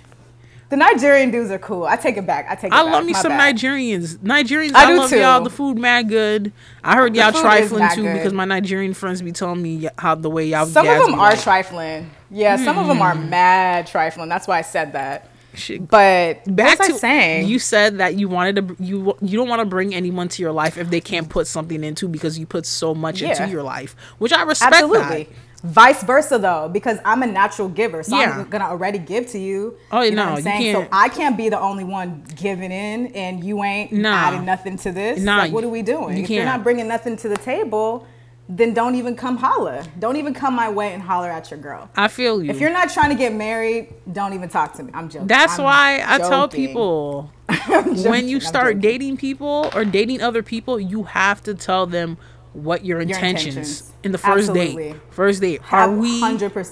The Nigerian dudes are cool. I take it back. I take it I back. love me My some bad. Nigerians. Nigerians, I I, do love y'all. The food mad good. I heard The y'all food is trifling mad too good. because my Nigerian friends be telling me y- how the way y'all. Some of them be are like, trifling. Yeah, some of them are hmm. mad trifling. That's why I said that. shit. But Back what to was I saying? you said that you wanted to br- you you don't want to bring anyone to your life if they can't put something into because you put so much Yeah. into your life, which I respect. Absolutely. That. Vice versa though, because I'm a natural giver, so Yeah. I'm gonna already give to you. Oh, you know no, what I'm you saying? can't- So I can't be the only one giving in, and you ain't Nah. adding nothing to this. Nah, like, what are we doing? you if you're can't. bringing nothing to the table, then don't even come holler. Don't even come my way and holler at your girl. I feel you. If you're not trying to get married, don't even talk to me. I'm joking. That's I'm why I tell people *laughs* I'm when you start dating people or dating other people, you have to tell them what your intentions, intentions. In the first Absolutely. date. First date, are we? 100%.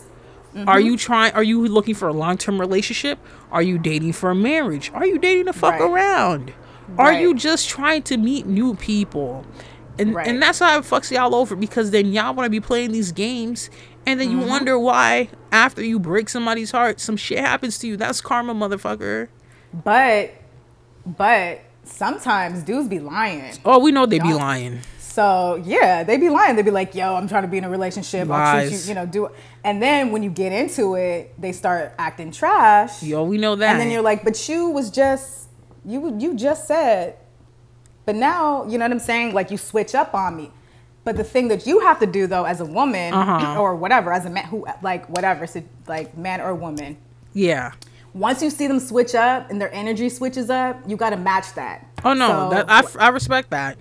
Are you trying? Are you looking for a long term relationship? Are you dating for a marriage? Are you dating to fuck Right. around? Are you just trying to meet new people? And Right. and that's how it fucks y'all over because then y'all want to be playing these games, and then you Mm-hmm. wonder why after you break somebody's heart, some shit happens to you. That's karma, motherfucker. But, but sometimes dudes be lying. Oh, we know they be Y'all- lying. So yeah, they be lying. They be like, "Yo, I'm trying to be in a relationship. I'll treat you, you know, do." it." And then when you get into it, they start acting trash. Yo, we know that. And then you're like, "But you was just you you just said." But now, you know what I'm saying? Like you switch up on me. But the thing that you have to do though, as a woman Uh-huh. or whatever, as a man who like whatever, so like man or woman, yeah. once you see them switch up and their energy switches up, you got to match that. Oh no, So, that I, I respect that.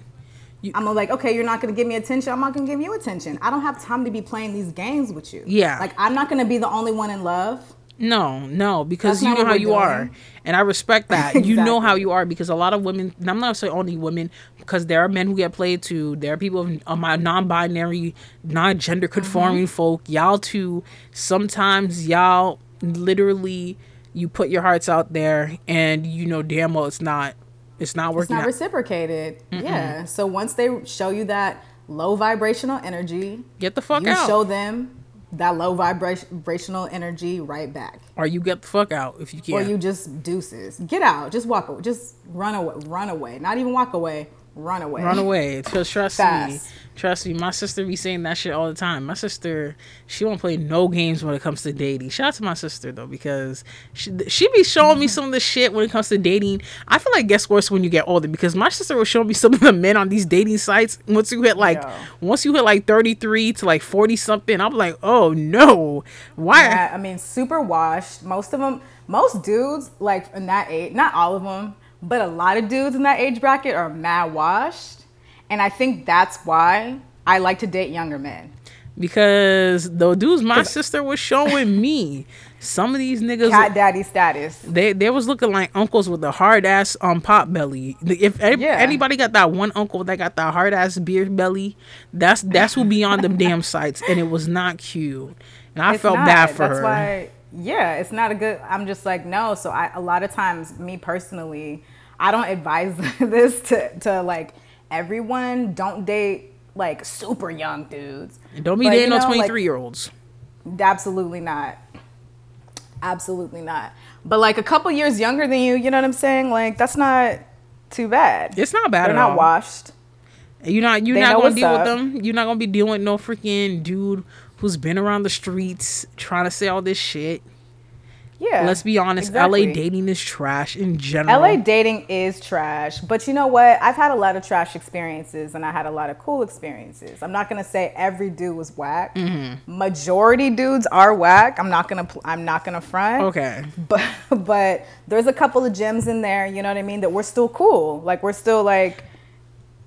I'm like, okay, you're not gonna give me attention. I'm not gonna give you attention. I don't have time to be playing these games with you. Yeah. Like I'm not gonna be the only one in love. No, no, because That's you know how you are, and I respect that. *laughs* You know how you are because a lot of women. and I'm not saying only women, because there are men who get played too. There are people of my non-binary, non-gender conforming Mm-hmm. folk. Y'all too. Sometimes y'all literally you put your hearts out there, and you know damn well it's not. It's not working. It's not out. reciprocated. Yeah. So once they show you that low vibrational energy, Get the fuck you out, show them that low vibra- vibrational energy right back. or you get the fuck out if you can. Or you just deuces. Get out. Just walk away. Just run away. Run away. Not even walk away. Run away. Run away. Trust me. Trust me. My sister be saying that shit all the time. My sister, she won't play no games when it comes to dating. Shout out to my sister though, because she she be showing me some of the shit when it comes to dating. I feel like guess worse when you get older because my sister was showing me some of the men on these dating sites. Once you hit like Yo. once you hit like thirty three to like forty something, I'm like, oh no, why? Yeah, I mean, super washed. Most of them, most dudes, like in that age, not all of them, but a lot of dudes in that age bracket are mad washed. And I think that's why I like to date younger men. Because the dudes my sister was showing me, some of these niggas Cat daddy status. They they was looking like uncles with a hard ass um pot belly. If any- Yeah. anybody got that one uncle that got that hard ass beer belly, that's that's who be on them damn *laughs* sites, and it was not cute. And I It's felt not. bad for That's her. why, yeah, it's not a good. I'm just like no. So I a lot of times, me personally, I don't advise *laughs* this to to like everyone. Don't date like super young dudes. Don't be you dating no know, like, twenty three year olds. Absolutely not. Absolutely not. But like a couple years younger than you, you know what I'm saying? Like that's not too bad. It's not bad They're not all. washed. You're not you're They not gonna deal up. with them. You're not gonna be dealing with no freaking dude who's been around the streets trying to say all this shit. Yeah. Let's be honest, exactly. LA dating is trash in general. LA dating is trash, but you know what? I've had a lot of trash experiences and I had a lot of cool experiences. I'm not gonna say every dude was whack. Mm-hmm. Majority dudes are whack. I'm not gonna. pl- I'm not gonna front. Okay. *laughs* But but there's a couple of gems in there. You know what I mean? That we're still cool. Like we're still like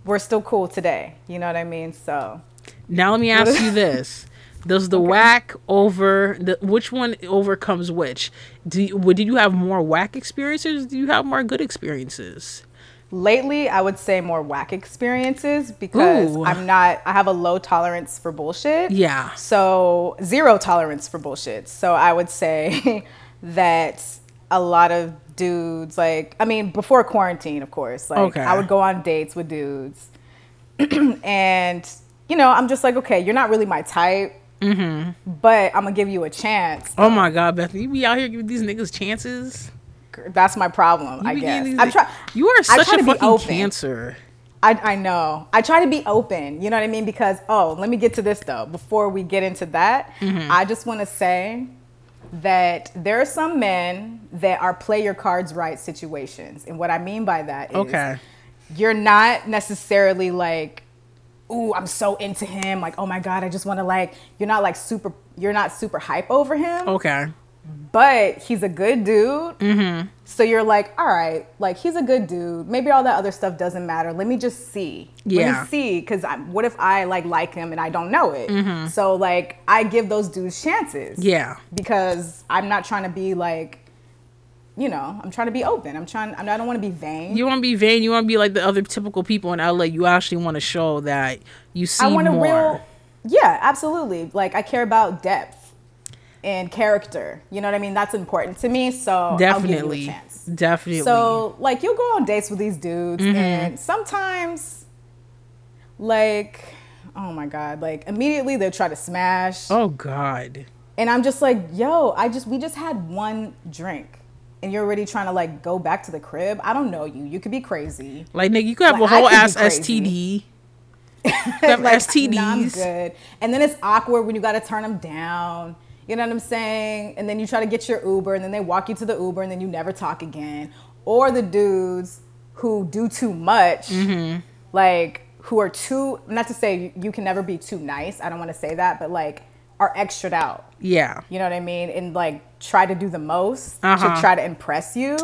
we're still cool today. You know what I mean? So Now let me ask you this: Does the whack over the which one overcomes which? Do you, did you have more whack experiences? Do you have more good experiences? Lately, I would say more whack experiences because Ooh. I'm not, I have a low tolerance for bullshit. Yeah. So, zero tolerance for bullshit. So, I would say *laughs* that a lot of dudes, like, I mean, before quarantine, of course, like, Okay. I would go on dates with dudes. *clears throat* and, you know, I'm just like, okay, you're not really my type, Mm-hmm. but I'm going to give you a chance. Oh my God, Bethany, you be out here giving these niggas chances. That's my problem, You I guess these, I'm trying. You are such a to be fucking open. cancer. I, I know. I try to be open. You know what I mean? Because oh, let me get to this though. Before we get into that, Mm-hmm. I just want to say that there are some men that are play your cards right situations, and what I mean by that is Okay. you're not necessarily like, ooh, I'm so into him. Like, oh my god, I just want to like. You're not like super. You're not super hype over him Okay. but he's a good dude. Mm-hmm. So you're like, all right, like he's a good dude. Maybe all that other stuff doesn't matter. Let me just see. Let Yeah. me see, because what if I like like him and I don't know it? So like I give those dudes chances. Yeah. Because I'm not trying to be like, you know, I'm trying to be open. I'm trying. I don't want to be vain. You want to be vain. You want to be like the other typical people in LA. You actually want to show that you see I want more. a real. Yeah, absolutely. Like I care about depth and character. You know what I mean? That's important to me. So I'll give you a Definitely. chance. Definitely. So like you'll go on dates with these dudes Mm-hmm. and sometimes like oh my god, like immediately they'll try to smash. oh God. And I'm just like, yo, I just we just had one drink. And you're already trying to like go back to the crib. I don't know you. You could be crazy. Like nigga, you could have Like, a whole ass. STD. *laughs* Have like, STDs. Nah, I'm good. And then it's awkward when you got to turn them down. You know what I'm saying? And then you try to get your Uber, and then they walk you to the Uber, and then you never talk again. Or the dudes who do too much, Mm-hmm. like who are too. Not to say you can never be too nice. I don't want to say that, but like are extra out. Yeah. You know what I mean? And like try to do the most Uh-huh. to try to impress you.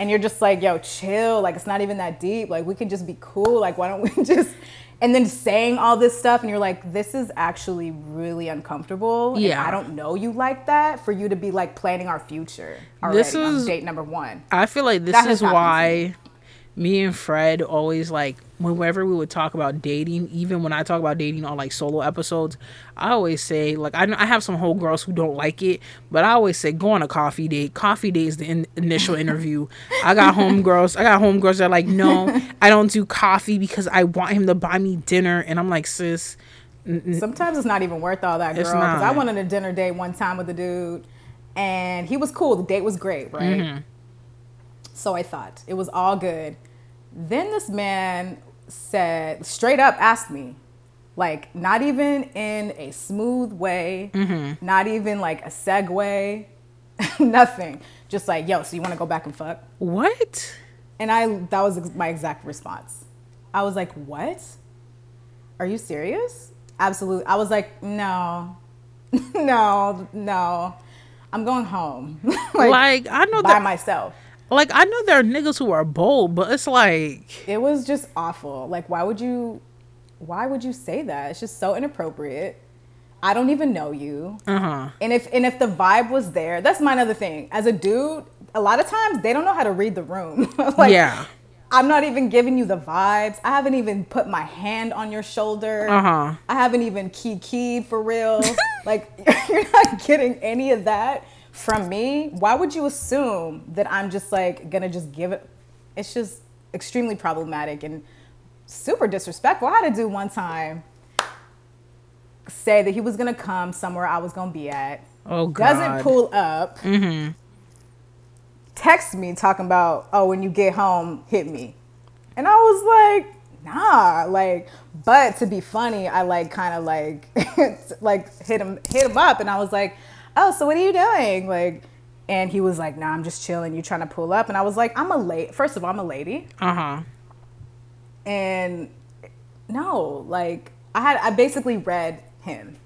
And you're just like, yo, chill. Like, it's not even that deep. Like, we can just be cool. Like, why don't we *laughs* just. And then saying all this stuff, and you're like, this is actually really uncomfortable. Yeah. I don't know you like that for you to be like planning our future already This on is- date number one. I feel like this That is why me and Fred always like whenever we would talk about dating, even when I talk about dating on like solo episodes, I always say like I, I have some whole girls who don't like it, but I always say go on a coffee date. Coffee date is the in- initial *laughs* interview. I got home girls. I got home girls that are like no, *laughs* I don't do coffee because I want him to buy me dinner, and I'm like sis. Sometimes it's not even worth all that, girl. Because I went on a dinner date one time with a dude, and he was cool. The date was great, right? Mm-hmm. So I thought it was all good. Then this man said, straight up asked me, like, not even in a smooth way, Mm-hmm. not even like a segue, *laughs* nothing. Just like, yo, so you want to go back and fuck? What? And I that was my exact response. I was like, "What? Are you serious?" Absolutely. I was like, "No. *laughs* no, no. I'm going home." *laughs* Like, I know by that myself. Like I know there are niggas who are bold, but it's like It was just awful. Like why would you why would you say that? It's just so inappropriate. I don't even know you. uh huh. And if and if the vibe was there, that's my other thing. As a dude, a lot of times they don't know how to read the room. *laughs* like, Yeah. I'm not even giving you the vibes. I haven't even put my hand on your shoulder. Uh-huh. I haven't even key keyed for real. *laughs* like *laughs* you're not getting any of that from me. Why would you assume that I'm just like gonna just give it? It's just extremely problematic and super disrespectful. I had to do one time say that he was gonna come somewhere I was gonna be at. Oh god. Doesn't pull up. Mm-hmm. Text me talking about, oh, when you get home, hit me. And I was like, nah, like, but to be funny, I like kind of like *laughs* like hit him hit him up and I was like, oh, so what are you doing? Like, and he was like, nah, I'm just chilling. You trying to pull up? And I was like, I'm a late. First of all, I'm a lady. Uh huh. And no, like I had I basically read him.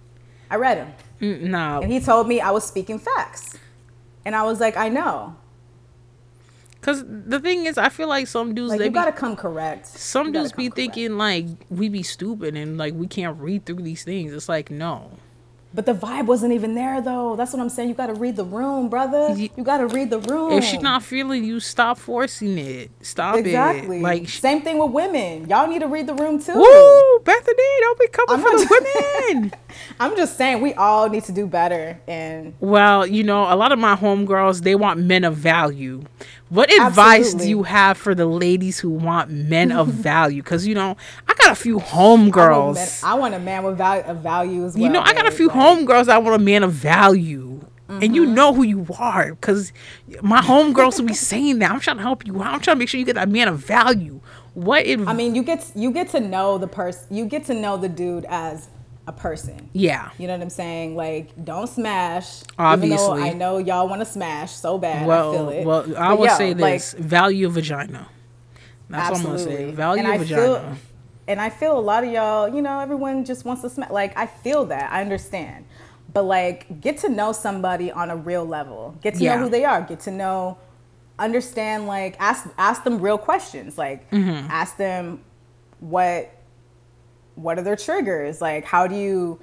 I read him. Mm, Nah. And he told me I was speaking facts. And I was like, I know. Cause the thing is, I feel like some dudes Like they be, gotta come correct. some dudes be correct. thinking like we be stupid and like we can't read through these things. It's like no, But the vibe wasn't even there though. That's what I'm saying. You got to read the room, brother. You got to read the room. If she's not feeling you, stop forcing it. Stop exactly it. Like, sh- same thing with women. Y'all need to read the room too. woo, Bethany, don't be coming I'm for the women. *laughs* *laughs* I'm just saying we all need to do better and well, you know, a lot of my homegirls, they want men of value. What advice Absolutely. do you have for the ladies who want men of *laughs* value? Because, you know, I got a few I homegirls. I want a man with value, of value as well. You know, I got a few Like, homegirls that want a man of value. And Mm-hmm. you know who you are because my homegirls will be saying that. I'm trying to help you. I'm trying to make sure you get that man of value. What advice? I mean, you get you get to know the person. You get to know the dude as a person. yeah. You know what I'm saying? Like, don't smash. Obviously. I know y'all want to smash so bad. I Well, feel it. well, I will yo, say like, this: value of vagina. That's what I'm gonna say. Value and I vagina. Feel, and I feel a lot of y'all, you know, everyone just wants to smash. Like, I feel that. I understand. But, like, get to know somebody on a real level. Get to Yeah. know who they are. Get to know, understand, like, ask, ask them real questions. Like, Mm-hmm. ask them what, what are their triggers? Like, how do you,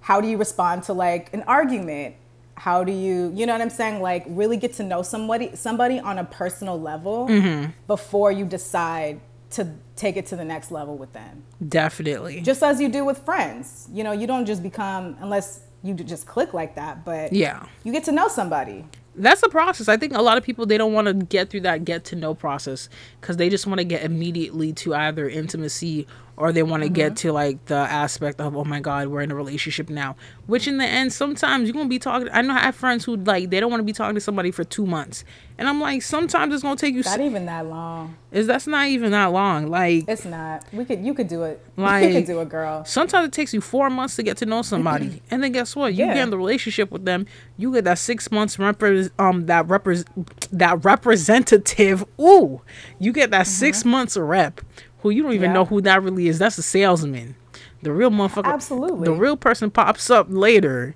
how do you respond to, like, an argument? How do you, you know what I'm saying? Like, really get to know somebody, somebody on a personal level Mm-hmm. before you decide to take it to the next level with them. Definitely. Just as you do with friends. You know, you don't just become, unless you just click like that, but Yeah. you get to know somebody. That's the process. I think a lot of people they don't want to get through that get to know process because they just want to get immediately to either intimacy or they want to get to like the aspect of oh my god we're in a relationship now. Which in the end sometimes you're gonna be talking. I know I have friends who like they don't want to be talking to somebody for two months, and I'm like sometimes it's gonna take you. Not s- even that long. Is that's not even that long. Like It's not. We could you could do it. Like- *laughs* you could do it, girl. Sometimes it takes you four months to get to know somebody, *clears throat* and then guess what? You Yeah. get in the relationship with them. You get that six months repre- um that repres that representative. Ooh, you get that six months rep, who you don't even. Yeah. know who that really is. That's a salesman. The real motherfucker. Absolutely. The real person pops up later,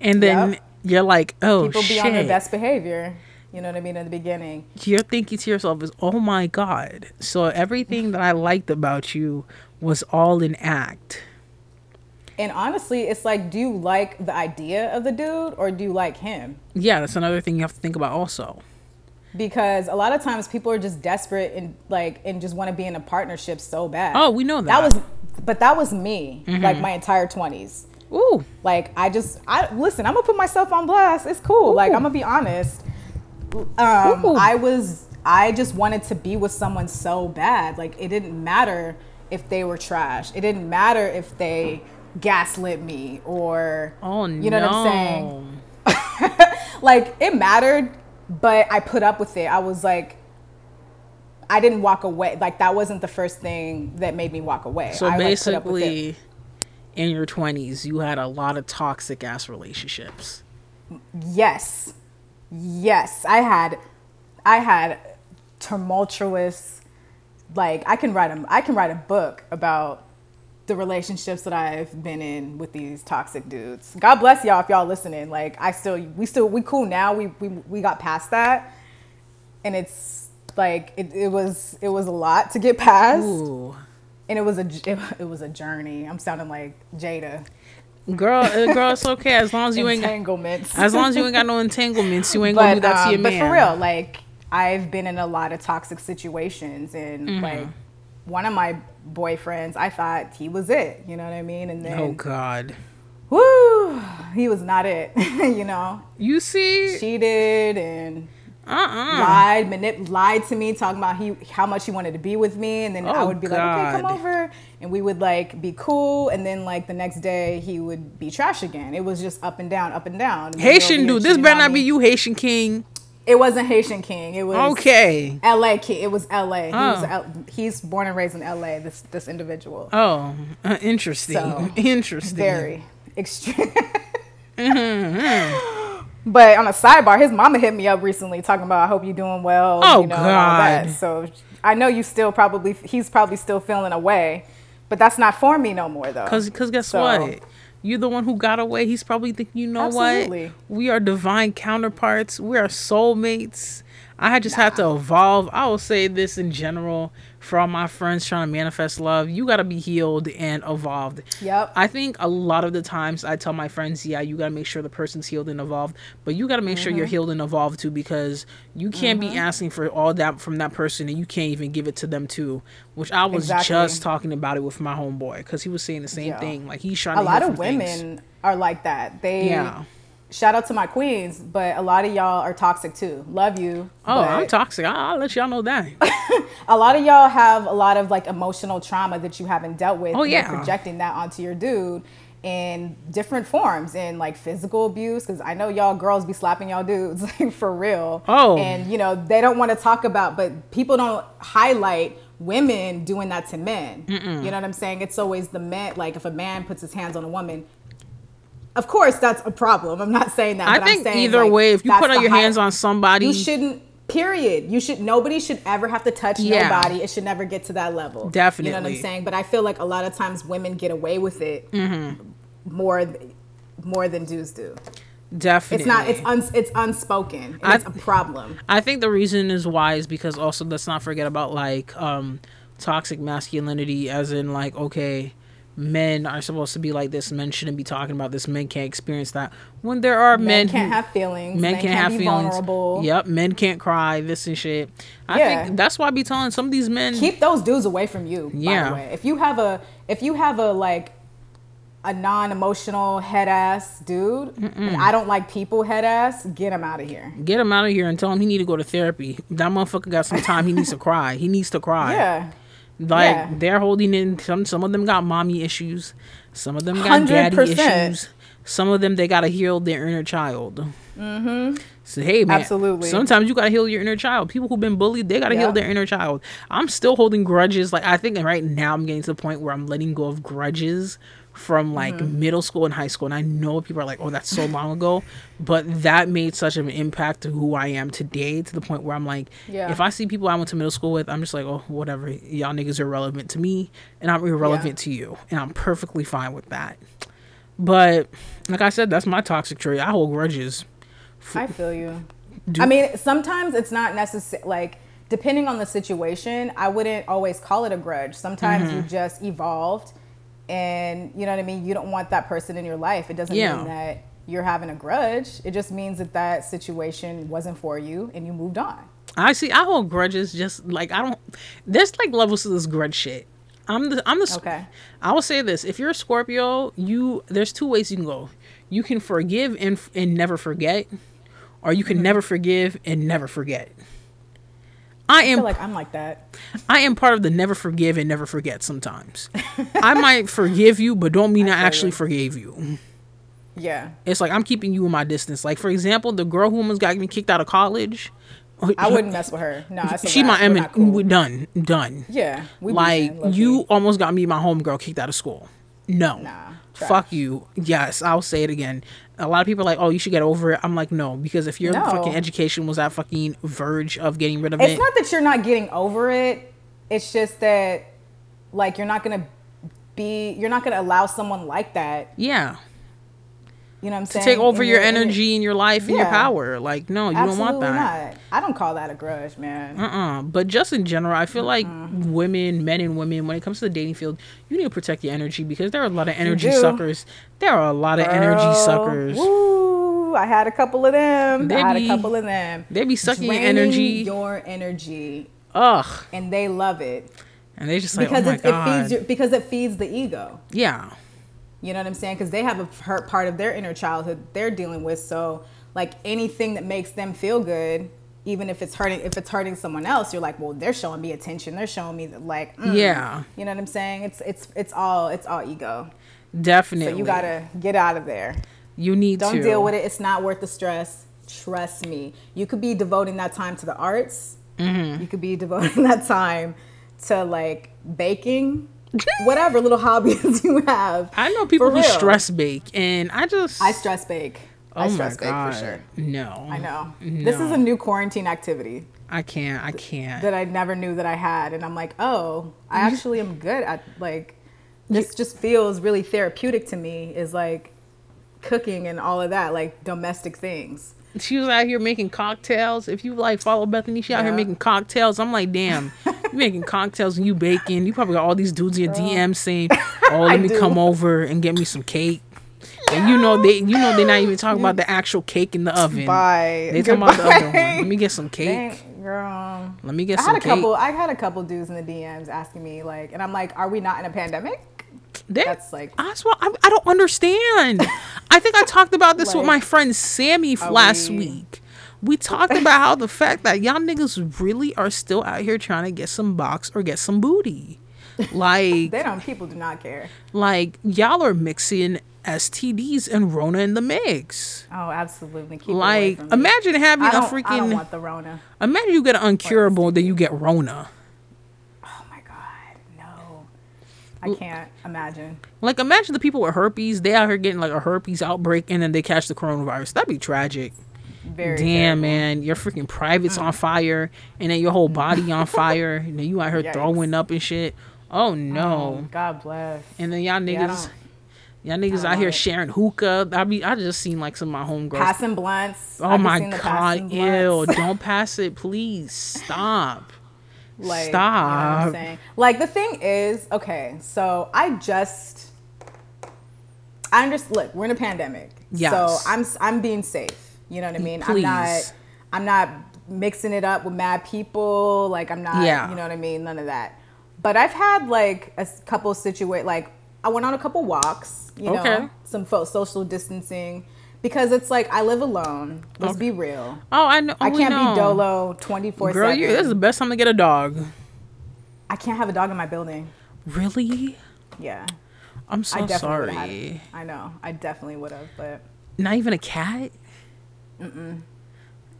and then Yep. you're like, oh People be on their best behavior. You know what I mean in the beginning. You're thinking to yourself, is oh my god. So everything that I liked about you was all an act. And honestly, it's like, do you like the idea of the dude or do you like him? Yeah, that's another thing you have to think about also. Because a lot of times people are just desperate and like and just want to be in a partnership so bad. Oh, we know that. Mm-hmm. That was, but that was me, like my entire twenties. Ooh. Like I just, I listen. I'm gonna put myself on blast. It's cool. Like I'm gonna be honest. Um, Ooh. I was, I just wanted to be with someone so bad. Like it didn't matter if they were trash. It didn't matter if they gaslit me or, Oh you know no. what I'm saying? *laughs* like it mattered, but I put up with it. I was like, I didn't walk away. Like that wasn't the first thing that made me walk away. So I, like, put up with it. basically, in your twenties, you had a lot of toxic ass relationships. yes, yes, I had, I had tumultuous. Like I can write a, I can write a book about the relationships that I've been in with these toxic dudes. God bless y'all if y'all listening. Like I still, we still, we cool now. We we we got past that, and it's like it, it was it was a lot to get past, Ooh. and it was a it, *laughs* it was a journey. I'm sounding like Jada. Girl, uh, girl, it's okay as long as you ain't Entanglements. as long as you ain't got no *laughs* entanglements, you ain't gonna do but that to um, your but man. But for real, like I've been in a lot of toxic situations, and Mm-hmm. like one of my boyfriends, I thought he was it. You know what I mean? And then Oh God. whoo, he was not it. *laughs* you know, You see? cheated and Uh uh lied, manip- lied to me, talking about he how much he wanted to be with me, and then I Oh, would be like, okay, come over, and we would like be cool, and then like the next day he would be trash again. It was just up and down, up and down. Haitian dude. This better not be you, Haitian king. It wasn't Haitian King. It was Okay. L.A. Kid. It was L.A. He was Oh. L- he's born and raised in L.A. This this individual. Oh, uh, interesting. So, interesting. Very extreme. *laughs* But on a sidebar, his mama hit me up recently talking about I hope you're doing well. Oh, you know, and all that. God. So I know you still probably he's probably still feeling away, but that's not for me no more though. Cause, cause guess So- what? You're the one who got away. He's probably thinking, you know Absolutely. what? We are divine counterparts. We are soulmates. I just had to evolve. I will say this in general for all my friends trying to manifest love. You got to be healed and evolved. Yep. I think a lot of the times I tell my friends, yeah, you got to make sure the person's healed and evolved, but you got to make sure Mm-hmm. you're healed and evolved too because you can't be asking for all that from that person and you can't even give it to them too. Which I was Exactly. just talking about it with my homeboy because he was saying the same Yeah. thing. Like he's trying a to lot of from things. women are like that. They Yeah. Shout out to my queens, but a lot of y'all are toxic too. Love you. Oh, I'm toxic. I- I'll let y'all know that. *laughs* a lot of y'all have a lot of like emotional trauma that you haven't dealt with. Oh, yeah. projecting that onto your dude in different forms in like physical abuse because i know y'all girls be slapping y'all dudes *laughs* like for real Oh. and you know they don't want to talk about but people don't highlight women doing that to men you know what i'm saying it's always the men like if a man puts his hands on a woman of course that's a problem i'm not saying that I but think I'm saying, either like, way, if you put on your high- hands on somebody, you shouldn't period you should nobody should ever have to touch Yeah. nobody it should never get to that level Definitely. you know what i'm saying but i feel like a lot of times women get away with it Mm-hmm. more more than dudes do definitely. it's not it's uns it's unspoken I- it's a problem I think the reason is why is because also let's not forget about like um toxic masculinity as in like okay men are supposed to be like this. Men shouldn't be talking about this. Men can't experience that. When there are men, men, can't who, have feelings. men men, can't, can't, have be feelings. vulnerable. Yep men can't cry this and shit. I Yeah. think that's why i be telling some of these men keep those dudes away from you by Yeah. the way. If you have a if you have a like a non-emotional head ass dude and i don't like people head ass get him out of here. Get him out of here and tell him he need to go to therapy. That motherfucker got some time. He needs to cry. He needs to cry. Yeah Like Yeah. they're holding in some some of them got mommy issues, some of them got daddy 100%. issues, some of them they gotta heal their inner child. Mm-hmm. So hey man, Absolutely. Sometimes you gotta heal your inner child. People who've been bullied, they gotta heal their inner child. I'm still holding grudges. Like I think right now I'm getting to the point where I'm letting go of grudges from like Mm-hmm. middle school and high school. And I know people are like, oh, that's so long ago, but that made such an impact to who I am today. To the point where I'm like, Yeah. if I see people I went to middle school with, I'm just like, oh, whatever. Y'all niggas are relevant to me, and I'm irrelevant to you, and I'm perfectly fine with that. But like I said, that's my toxic trait. I hold grudges. I feel you. Do- I mean, sometimes it's not necessary. Like, depending on the situation, I wouldn't always call it a grudge. Sometimes Mm-hmm. you just evolved, and you know what I mean. You don't want that person in your life. It doesn't Yeah. mean that you're having a grudge. It just means that that situation wasn't for you, and you moved on. I see. I hold grudges. Just like I don't. There's like levels to this grudge shit. I'm the. I'm the. Okay. I will say this: if you're a Scorpio, you there's two ways you can go. You can forgive and and never forget, or you Mm-hmm. can never forgive and never forget. I I am feel like I'm like that. I am part of the never forgive and never forget sometimes. I might *laughs* forgive you, but don't mean I, feel actually you. forgave you. Yeah. It's like I'm keeping you in my distance. Like for example, the girl who almost got me kicked out of college. I wouldn't mess with her. No, *laughs* She my We're cool. We done. Done. Yeah. We like you almost got me my homegirl kicked out of school. No. Nah, Fuck you. Yes, I'll say it again. A lot of people are like, oh, you should get over it. I'm like, no, because if your No. fucking education was at fucking verge of getting rid of It's it, it's not that you're not getting over it. It's just that, like, you're not gonna be. You're not gonna allow someone like that. yeah, You know what I'm saying? to take over your in energy and your life and your power. Like, no, you don't want that. not. I don't call that a grudge, man. Uh-uh. But just in general, I feel like women, men and women, when it comes to the dating field, you need to protect your energy because there are a lot of energy suckers. There are a lot of energy suckers. Woo! I had a couple of them. They I had be- a couple of them. They be sucking your Draining energy. Your energy, Ugh. and they love it And they just like, oh because oh my it, it feeds your, because it feeds the ego. yeah. You know what I'm saying? Because they have a hurt part of their inner childhood they're dealing with. So like anything that makes them feel good, even if it's hurting, if it's hurting someone else, you're like, well, they're showing me attention. They're showing me that like, mm. Yeah. You know what I'm saying? It's it's it's all it's all ego. Definitely. So you gotta get out of there. You need Don't to. deal with it. It's not worth the stress. Trust me. You could be devoting that time to the arts. Mm-hmm. You could be *laughs* devoting that time to like baking, whatever little hobbies *laughs* you have. I know people who stress bake, and I just. I stress bake. oh I my stress bake for sure. No. I know. This is a new quarantine activity I can't. I can't. that I never knew that I had. And I'm like, oh, I actually am good at like, this just feels really therapeutic to me is like cooking and all of that, like domestic things. She was out here making cocktails. If you like follow Bethany, she out here making cocktails. I'm like, damn, you *laughs* making cocktails and you baking. You probably got all these dudes in your DM saying, *laughs* "Oh, let me do. come over and get me some cake." And you know they, you know they're not even talking about the actual cake in the oven. Bye. They talking about the other one. Let me get some cake. Dang, girl. Let me get I some had a cake. couple. I had a couple dudes in the DMs asking me like, and I'm like, "Are we not in a pandemic?" That's like- I, swear, I, I don't understand. *laughs* I think I talked about this with my friend Sammy last we- week. We talked *laughs* about how the fact that y'all niggas really are still out here trying to get some box or get some booty. Like, They don't. People do not care. like y'all are mixing STDs and Rona in the mix. Oh, absolutely. Keep Like, imagine having a don't, I don't freaking. want the Rona. Imagine you get an uncurable, then you get Rona. Oh my god, no. I can't imagine. Like, imagine the people with herpes. They out here getting like a herpes outbreak, and then they catch the coronavirus. That'd be tragic. Very Damn, terrible. man, your freaking private's on mm. fire, and then your whole body on *laughs* fire, and then you out here Yikes. throwing up and shit. Oh no! Oh, God bless. and then y'all niggas, don't- *laughs* y'all niggas out here it. sharing hookah. I mean, I just seen like some of my homegirls. Passing blunts. oh I've my god! Ew! Don't pass it, please. Stop. *laughs* Like, you know I'm Stop. Like the thing is, okay, so I just I understand look, we're in a pandemic. Yes. So I'm I'm being safe. You know what I mean? I'm Please. not I'm not mixing it up with mad people. Like I'm not Yeah. you know what I mean? None of that. But I've had like a couple situate like I went on a couple walks, you know, some fo- social distancing because it's like I live alone. Let's be real. Oh, I know. I oh, can't know. be dolo 24 Girl, 7. you, this is the best time to get a dog. I can't have a dog in my building. Really? Yeah. I'm so I definitely would have sorry. I know. I definitely would have, but Not even a cat. Mm-mm.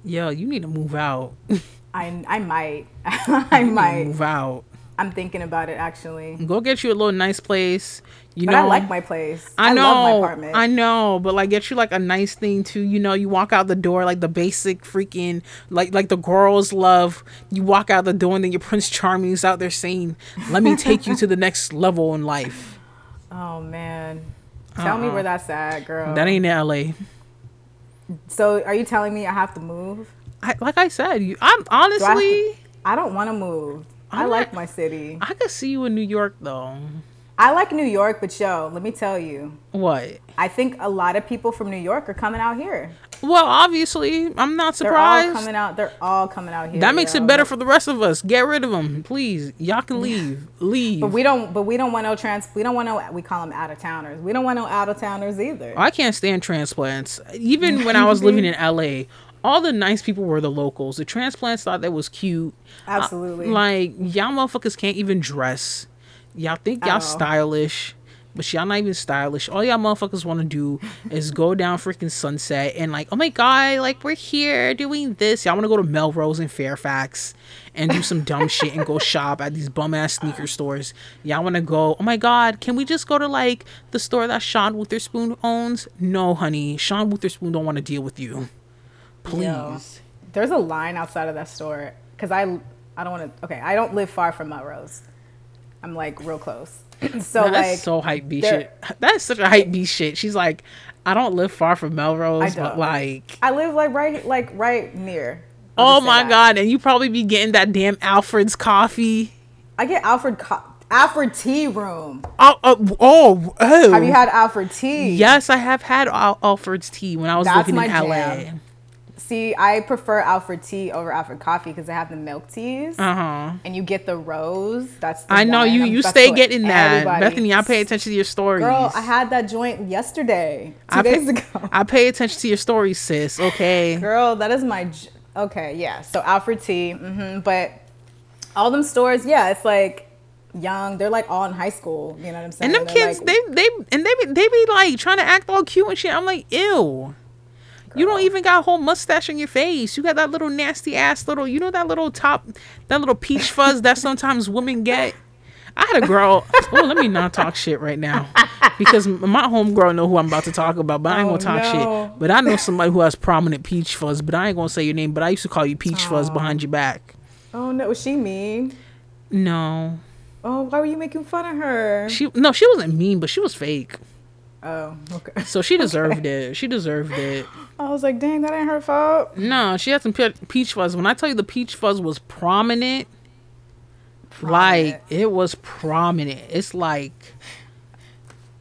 Yo, you need to move out. *laughs* I I might. *laughs* I might. move out. I'm thinking about it actually. Go get you a little nice place. You But know, I like my place. I know, love my apartment. I know, but like get you like a nice thing too. You know, you walk out the door like the basic freaking like like the girls love. You walk out the door and then your Prince Charming's out there saying, "Let me take you to the next level in life." *laughs* oh man. Tell me Uh-uh. where that's at, girl. That ain't in L.A. so are you telling me I have to move? I, like I said, you. I'm Do I, honestly, to- I don't want to move. I I'm like my city. I could see you in New York though. I like New York, but yo, let me tell you. What? I think a lot of people from New York are coming out here. Well, obviously, I'm not surprised. They're all coming out. They're all coming out here. That makes yo. it better for the rest of us. Get rid of them, please. Y'all can leave. Leave. But we don't. But we don't want no trans. We don't want no. We call them out of towners. We don't want no out of towners either. I can't stand transplants. Even *laughs* when I was living in LA, all the nice people were the locals. The transplants thought that was cute. Uh, Absolutely. like y'all motherfuckers can't even dress. Y'all think y'all Oh. stylish, but y'all not even stylish. All y'all motherfuckers want to do *laughs* is go down freaking Sunset and like, oh my god, like we're here doing this. Y'all want to go to Melrose and Fairfax and do some dumb shit and go *laughs* shop at these bum ass sneaker stores. Y'all want to go? Oh my god, can we just go to like the store that Sean Wotherspoon owns? No, honey, Sean Wotherspoon don't want to deal with you. Please. Yo, there's a line outside of that store because I I don't want to. Okay, I don't live far from Melrose. I'm like real close. *clears throat* so That's like so hype B shit. That is such a hype B shit. She's like, I don't live far from Melrose, but like, I live like right like right near. I'll oh my that. god, and you probably be getting that damn Alfred's coffee. I get Alfred Co- Alfred Tea Room. Oh, oh, oh, oh. Have you had Alfred Tea? Yes, I have had Al- Alfred's tea when I was That's living in LA. jam. See, I prefer Alfred Tea over Alfred Coffee because they have the milk teas. Uh huh. and you get the rose. That's the I know one. you. I'm- You stay getting that, everybody- Bethany. I pay attention to your stories. Girl, I had that joint yesterday, two I pay, days ago. *laughs* I pay attention to your stories, sis. Okay. Girl, that is my. j- Okay, yeah. So Alfred Tea hmm but all them stores, yeah, it's like young. They're like all in high school. You know what I'm saying? And them They're kids, like- they they and they be, they be like trying to act all cute and shit. I'm like, ew. You don't even got a whole mustache on your face. You got that little nasty ass little, you know that little top, that little peach fuzz that sometimes women get. I had a girl. *laughs* oh, let me not talk shit right now, because my homegirl know who I'm about to talk about. But I ain't Oh, gonna talk no. shit. But I know somebody who has prominent peach fuzz. But I ain't gonna say your name. But I used to call you peach fuzz behind your back. Oh no, was she mean? No, Oh, why were you making fun of her? she no, she wasn't mean, but she was fake. Oh, okay. *laughs* So she deserved it. She deserved it. I was like, dang, that ain't her fault. No, she had some pe- peach fuzz. When I tell you the peach fuzz was prominent, like it was prominent. It's like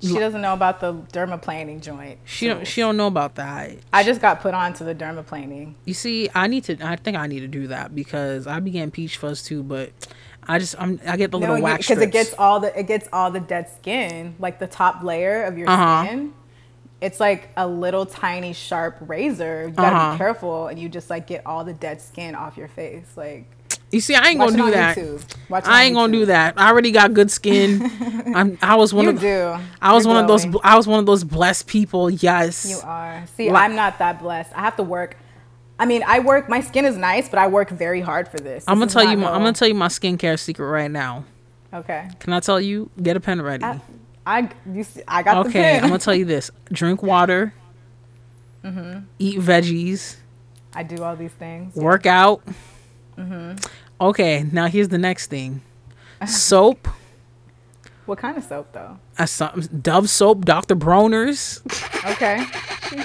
She doesn't know about the dermaplaning joint. she don't she don't know about that. I just got put on to the dermaplaning. You see, I need to. I think I need to do that because I began peach fuzz too, but I just I'm I get the little wax because it gets all the it gets all the dead skin, like the top layer of your Uh-huh. skin. It's like a little tiny sharp razor. You gotta Uh-huh. be careful, and you just like get all the dead skin off your face. Like You see, I ain't gonna do that. I ain't gonna do that. I already got good skin. *laughs* I'm. I was one You of. do. I was You're one of those. I was one of those blessed people. Yes. You are. See, Like- I'm not that blessed. I have to work. I mean, I work. My skin is nice, but I work very hard for this. I'm gonna This tell you. My, I'm gonna tell you my skincare secret right now. Okay. Can I tell you? Get a pen ready. I, I, you see, I got the okay. I'm gonna tell you this: drink water, Mm-hmm. eat veggies, I do all these things. work out. Mm-hmm. Okay, now here's the next thing: soap. What kind of soap though? Uh, some, Dove soap, Dr. Bronner's, Okay. *laughs*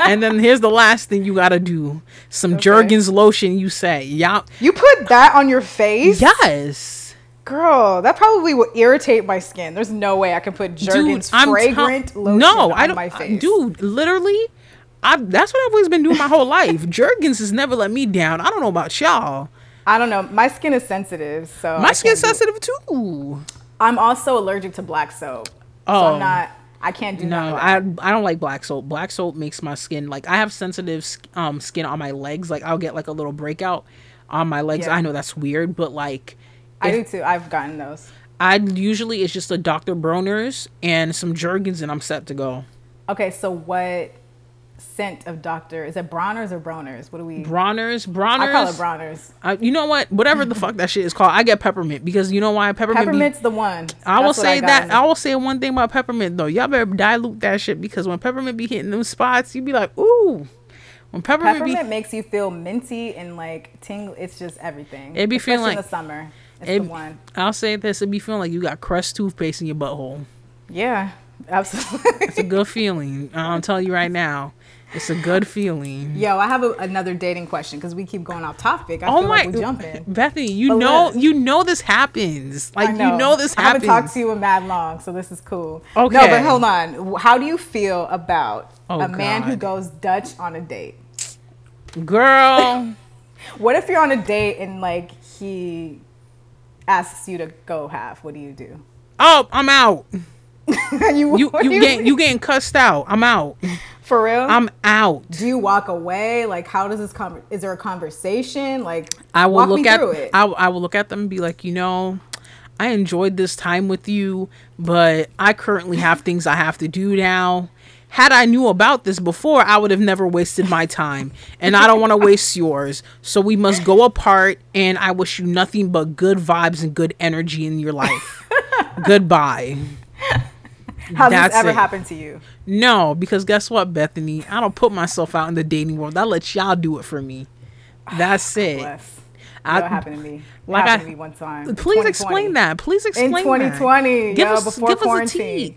and then here's the last thing you gotta do: some Okay. Jergens lotion. You say, yeah, You put that on your face? yes. Girl, that probably will irritate my skin. There's no way I can put Jergens tell- fragrant lotion no, on I don't, my face. dude. Literally, I that's what I've always been doing my whole life. *laughs* Jergens has never let me down. I don't know about y'all. I don't know. My skin is sensitive, so My skin's sensitive too. I'm also allergic to black soap. So Oh. I'm not. I can't do No, I. I don't like black soap. Black soap makes my skin like I have sensitive um skin on my legs. Like I'll get like a little breakout on my legs. Yeah. I know that's weird, but like I do too. I've gotten those. I usually it's just a Dr. Bronner's and some Jergens and I'm set to go. Okay, so what scent of Doctor is it Bronner's or Bronner's? What do we? Bronner's, Bronner's. I call it Bronner's. Uh, you know what? Whatever the fuck that shit is called, I get peppermint because you know why peppermint. be- Peppermint's the one. I will That's what say got that I will say one thing about peppermint though. Y'all better dilute that shit because when peppermint be hitting them spots, you be like, ooh. When peppermint, Peppermint be makes you feel minty and like tingle. It's just everything. It be feeling Especially in like- the summer. It's it- the one. I'll say this, it be feeling like you got crushed toothpaste in your butthole. Yeah, *laughs* absolutely. It's a good feeling. I'm telling you right now, it's a good feeling. Yo, I have a, another dating question because we keep going off topic. I oh feel my, like we jumping. Bethany, you But know, look. you know this happens. Like I you know this happens. I haven't talked to you in mad long, so this is cool. Okay. No, but hold on. How do you feel about Oh, a man who goes Dutch on a date? Girl, *laughs* What if you're on a date and like he asks you to go half? What do you do? oh, I'm out. *laughs* you You do you getting you getting cussed out. I'm out. For real? I'm out. do you walk away? Like, how does this come? Is there a conversation? Like, I will look at it. I, I will look at them and be like, you know, I enjoyed this time with you, but I currently have things I have to do now. Had I knew about this before, I would have never wasted my time, and I don't want to *laughs* waste yours. So we must go apart, and I wish you nothing but good vibes and good energy in your life. *laughs* Goodbye. Has that's this ever it. happened to you? No, because guess what, Bethany? I don't put myself out in the dating world. I let y'all do it for me. Ah, that's it. Bless. I- That happened to me. like happened I- to me one time. Please explain that. Please explain that. 2020, Give yo, us, before give us a quarantine. tea.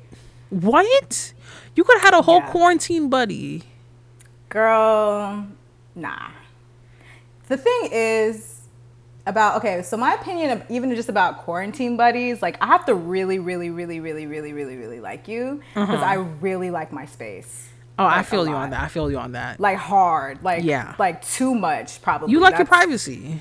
What? You could have had a whole Yeah. quarantine buddy. Girl, nah. The thing is about okay, so my opinion of even just about quarantine buddies, like I have to really, really, really, really, really, really, really like you because I really like my space. Oh, I Like, a feel you lot. on that. I feel you on that. Like hard, like Yeah. like too much probably. you like your privacy.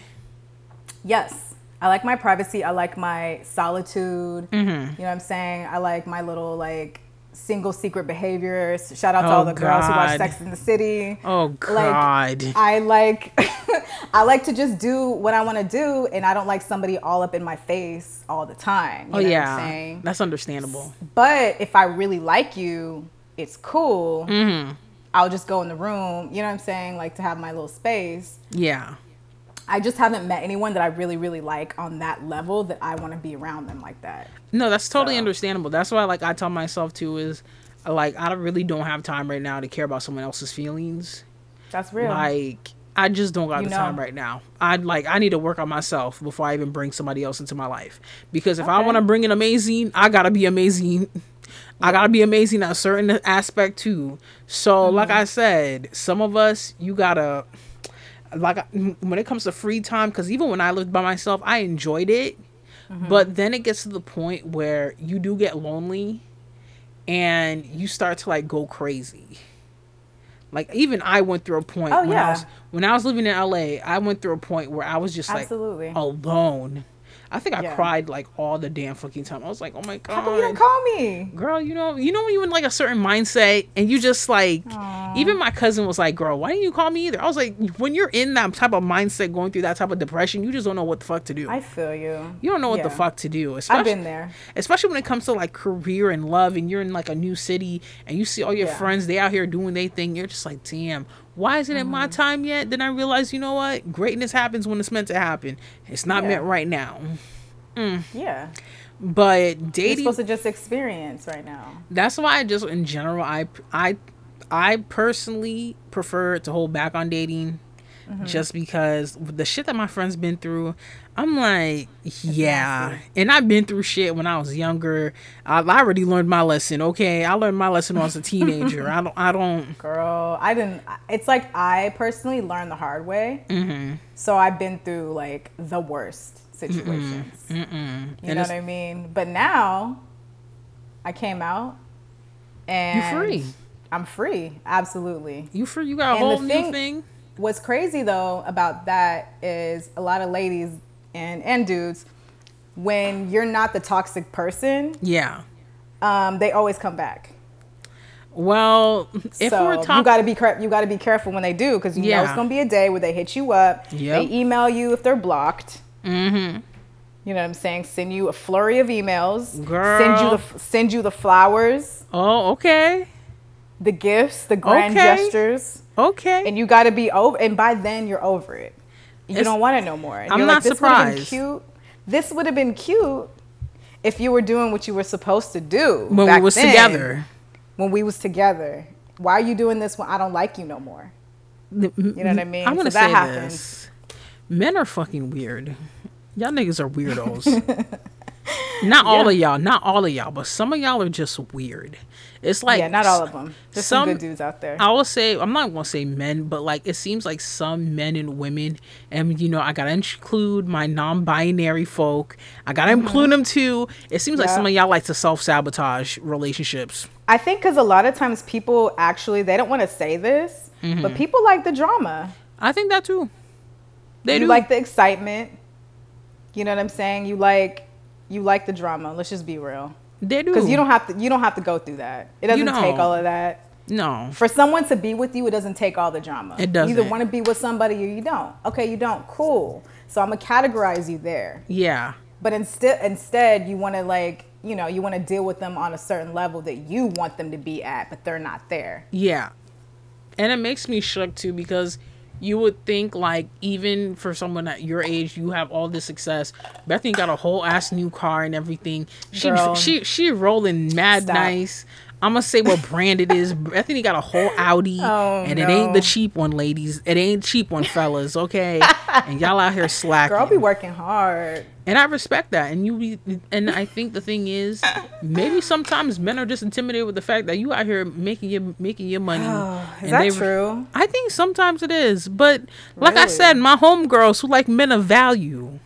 Yes. I like my privacy. I like my solitude. Mm-hmm. You know what I'm saying? I like my little like single secret behaviors. Shout out to Oh, all the girls who watch Sex in the City. Oh God. Like, I like *laughs* I like to just do what I want to do and I don't like somebody all up in my face all the time. You oh know yeah, What I'm saying? that's understandable. But if I really like you, it's cool. Mm-hmm. I'll just go in the room, you know what I'm saying? Like to have my little space. Yeah. I just haven't met anyone that I really, really like on that level that I want to be around them like that. No, that's totally understandable. That's why, like, I tell myself too is, like, I really don't have time right now to care about someone else's feelings. That's real. Like, I just don't got You the time right now. I like, I need to work on myself before I even bring somebody else into my life. Because if I want to bring in amazing, I gotta be amazing. I gotta be amazing at a certain aspect too. So, Mm-hmm. like I said, some of us you gotta like when it comes to free time. Because even when I lived by myself, I enjoyed it, Mm-hmm. but then it gets to the point where you do get lonely, and you start to like go crazy. Like even I went through a point Oh, when yeah. I was when I was living in LA. I went through a point where I was just like Absolutely. alone. I think I Yeah. cried like all the damn fucking time. I was like, oh my god How come you didn't call me? girl, you know, you know when you in like a certain mindset and you just like even my cousin was like, Girl, why didn't you call me either? I was like, when you're in that type of mindset going through that type of depression, you just don't know what the fuck to do. I feel you. you don't know what the fuck to do. I've Especially been there. especially when it comes to like career and love and you're in like a new city and you see all your Yeah. friends, they out here doing their thing, you're just like, damn, why isn't it Mm-hmm. my time yet? Then I realized, you know what? Greatness happens when it's meant to happen. It's not Yeah. meant right now. Yeah. But You're dating supposed to just experience right now. that's why I just in general I I I personally prefer to hold back on dating Mm-hmm. just because the shit that my friends been through I'm like yeah and I've been through shit when I was younger I, I already learned my lesson okay I learned my lesson when I was a teenager I don't I don't *laughs* Girl, I didn't. It's like I personally learned the hard way. Mm-hmm. So I've been through like the worst situations. You And know what I mean? But now I came out and you're free. I'm free. Absolutely. You free. you got a And whole new thing- thing What's crazy though about that is a lot of ladies and and dudes when you're not the toxic person, yeah um, they always come back. well if so we're you got to be care- you got to be careful when they do because you know Yeah. it's gonna be a day where they hit you up. Yep. They email you if they're blocked. Mm-hmm. You know what I'm saying? Send you a flurry of emails. Girl. Send you the send you the flowers, oh okay the gifts, the grand Okay. gestures, okay and you got to be over. And by then you're over it. You It's- don't want it no more. And I'm not like, this surprised. Cute. This would have been cute if you were doing what you were supposed to do when we was then, together When we was together. Why are you doing this when I don't like you no more? You know what I mean? I'm gonna So that say happens. this: men are fucking weird. Y'all niggas are weirdos. *laughs* not all of y'all, not all of y'all, but some of y'all are just weird. It's like yeah, not all of them. There's some, some- good dudes out there. I will say I'm not gonna say men, but like it seems like some men and women, and you know I gotta include my non-binary folk. I gotta include them too. It seems like Mm-hmm. Some of y'all like to self-sabotage relationships. I think because a lot of times people actually they don't want to say this, Mm-hmm. but people like the drama. I think that too. They you do. like the excitement. You know what I'm saying? You like you like the drama. Let's just be real. They do Because you don't have to you don't have to go through that. It doesn't take don't. all of that. No. For someone to be with you, it doesn't take all the drama. It doesn't. You either want to be with somebody or you don't. Okay, you don't. Cool. So I'm gonna categorize you there. Yeah. But instead, instead, you want to like, you know, you want to deal with them on a certain level that you want them to be at, but they're not there. Yeah. And it makes me shook too because you would think like even for someone at your age you have all this success. Bethany got a whole ass new car and everything. She Girl. she she rolling mad Stop. nice. I'm gonna say what brand it is. Bethany got a whole Audi, Oh, and it ain't the cheap one, ladies. It ain't cheap one, fellas. Okay, *laughs* and y'all out here slacking. Girl, be working hard. And I respect that. And you be, and I think the thing is, maybe sometimes men are just intimidated with the fact that you out here making your making your money. Oh, is and that they- true? I think sometimes it is. But like I said, my homegirls who like men of value.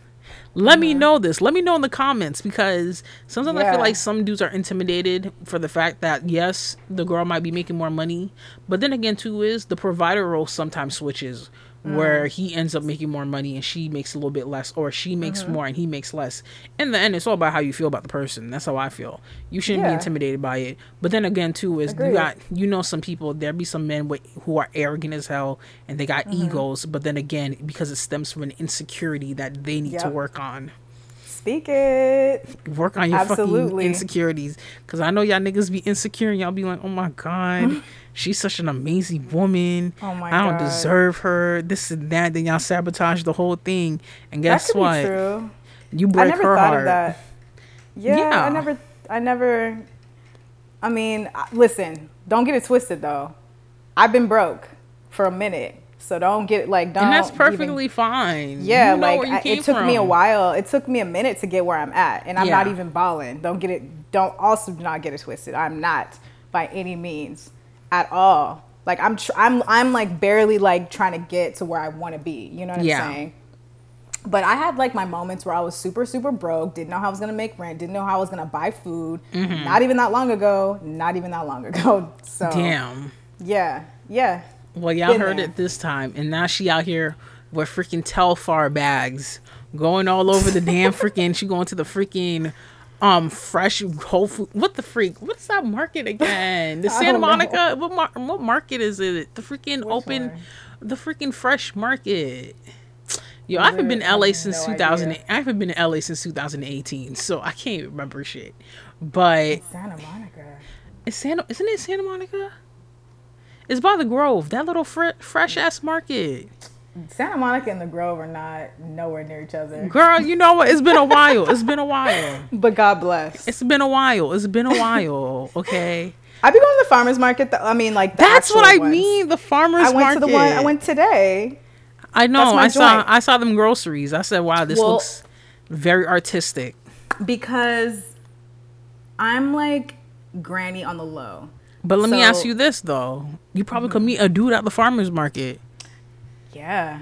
Let Uh-huh. me know this. Let me know in the comments because sometimes I feel like some dudes are intimidated for the fact that yes, the girl might be making more money, but then again, too is the provider role sometimes switches Mm. where he ends up making more money and she makes a little bit less, or she makes Mm-hmm. more and he makes less. In the end, it's all about how you feel about the person. That's how I feel. You shouldn't be intimidated by it. But then again, too is you got you know some people there be some men with, who are arrogant as hell and they got Mm-hmm. egos but then again because it stems from an insecurity that they need to work on Speak it. work on your fucking insecurities because i know y'all niggas be insecure and y'all be like oh my god *laughs* she's such an amazing woman Oh my i don't God. deserve her this and that then y'all sabotage the whole thing and guess that could what be true. you I break never her thought heart of that. Yeah, Yeah. I never, I never. I mean, listen, don't get it twisted though. I've been broke for a minute, So don't get like don't. and that's even- perfectly fine. yeah, You know like I, it took me a while. It took me a minute to get where I'm at, and I'm not even balling. Don't get it. Don't also do not get it twisted. I'm not by any means at all. Like I'm, tr- I'm, I'm like barely like trying to get to where I want to be. You know what I'm Yeah. saying? But I had like my moments where I was super, super broke, didn't know how I was gonna make rent, didn't know how I was gonna buy food. Mm-hmm. Not even that long ago. Not even that long ago. *laughs* So Damn. yeah, yeah. Well, y'all heard there. it this time, and now she out here with freaking Telfar bags, going all over the damn *laughs* freaking. She going to the freaking um fresh Whole Food. What the freak? What's that market again? *laughs* The Santa don't know. Monica. What mar- what market is it? The freaking open, one? the freaking fresh market. Yo, I haven't been to LA since no 2000. idea. I haven't been to LA since 2018, so I can't remember shit. But Santa Monica. it's Santa, isn't it Santa Monica? It's by the Grove, that little fre- fresh ass market. Santa Monica and the Grove are not nowhere near each other. Girl, you know what? It's been a *laughs* while. It's been a while. But God bless. It's been a while. It's been a while. Okay. I be going to the farmers market. I mean, like the That's what I ones. mean. The farmers I went market. to the one. I went today I know. I saw. I saw them groceries. I said, "Wow, this Well- looks very artistic." because I'm like granny on the low. But let me ask you this though: You probably could meet a dude at the farmers market. Yeah.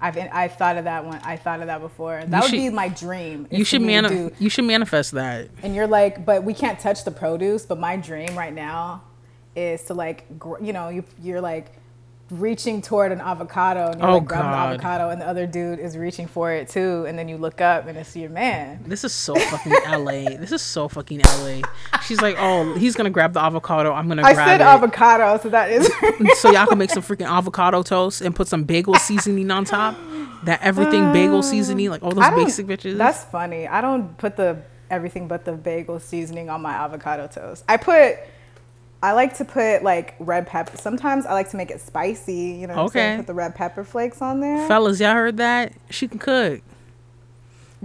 I've I've thought of that one. I thought of that before. That would should- be my dream. You should mani- You should manifest that. And you're like, but we can't touch the produce. But my dream right now is to like, gr- you know, you you're like reaching toward an avocado and you're Oh, like grabbing God. the avocado and the other dude is reaching for it too. And then you look up and it's your man. This is so fucking LA. This is so fucking LA. She's like, "Oh, he's gonna grab the avocado. I'm gonna I grab said it." avocado, so that is. *laughs* so y'all can make some freaking avocado toast and put some bagel seasoning on top. That everything bagel um, seasoning, like all those basic bitches. That's funny. I don't put the everything but the bagel seasoning on my avocado toast. I put. I like to put like red pepper. Sometimes I like to make it spicy. You know, what I'm saying? Okay. Put the red pepper flakes on there. fellas. Y'all heard that? She can cook.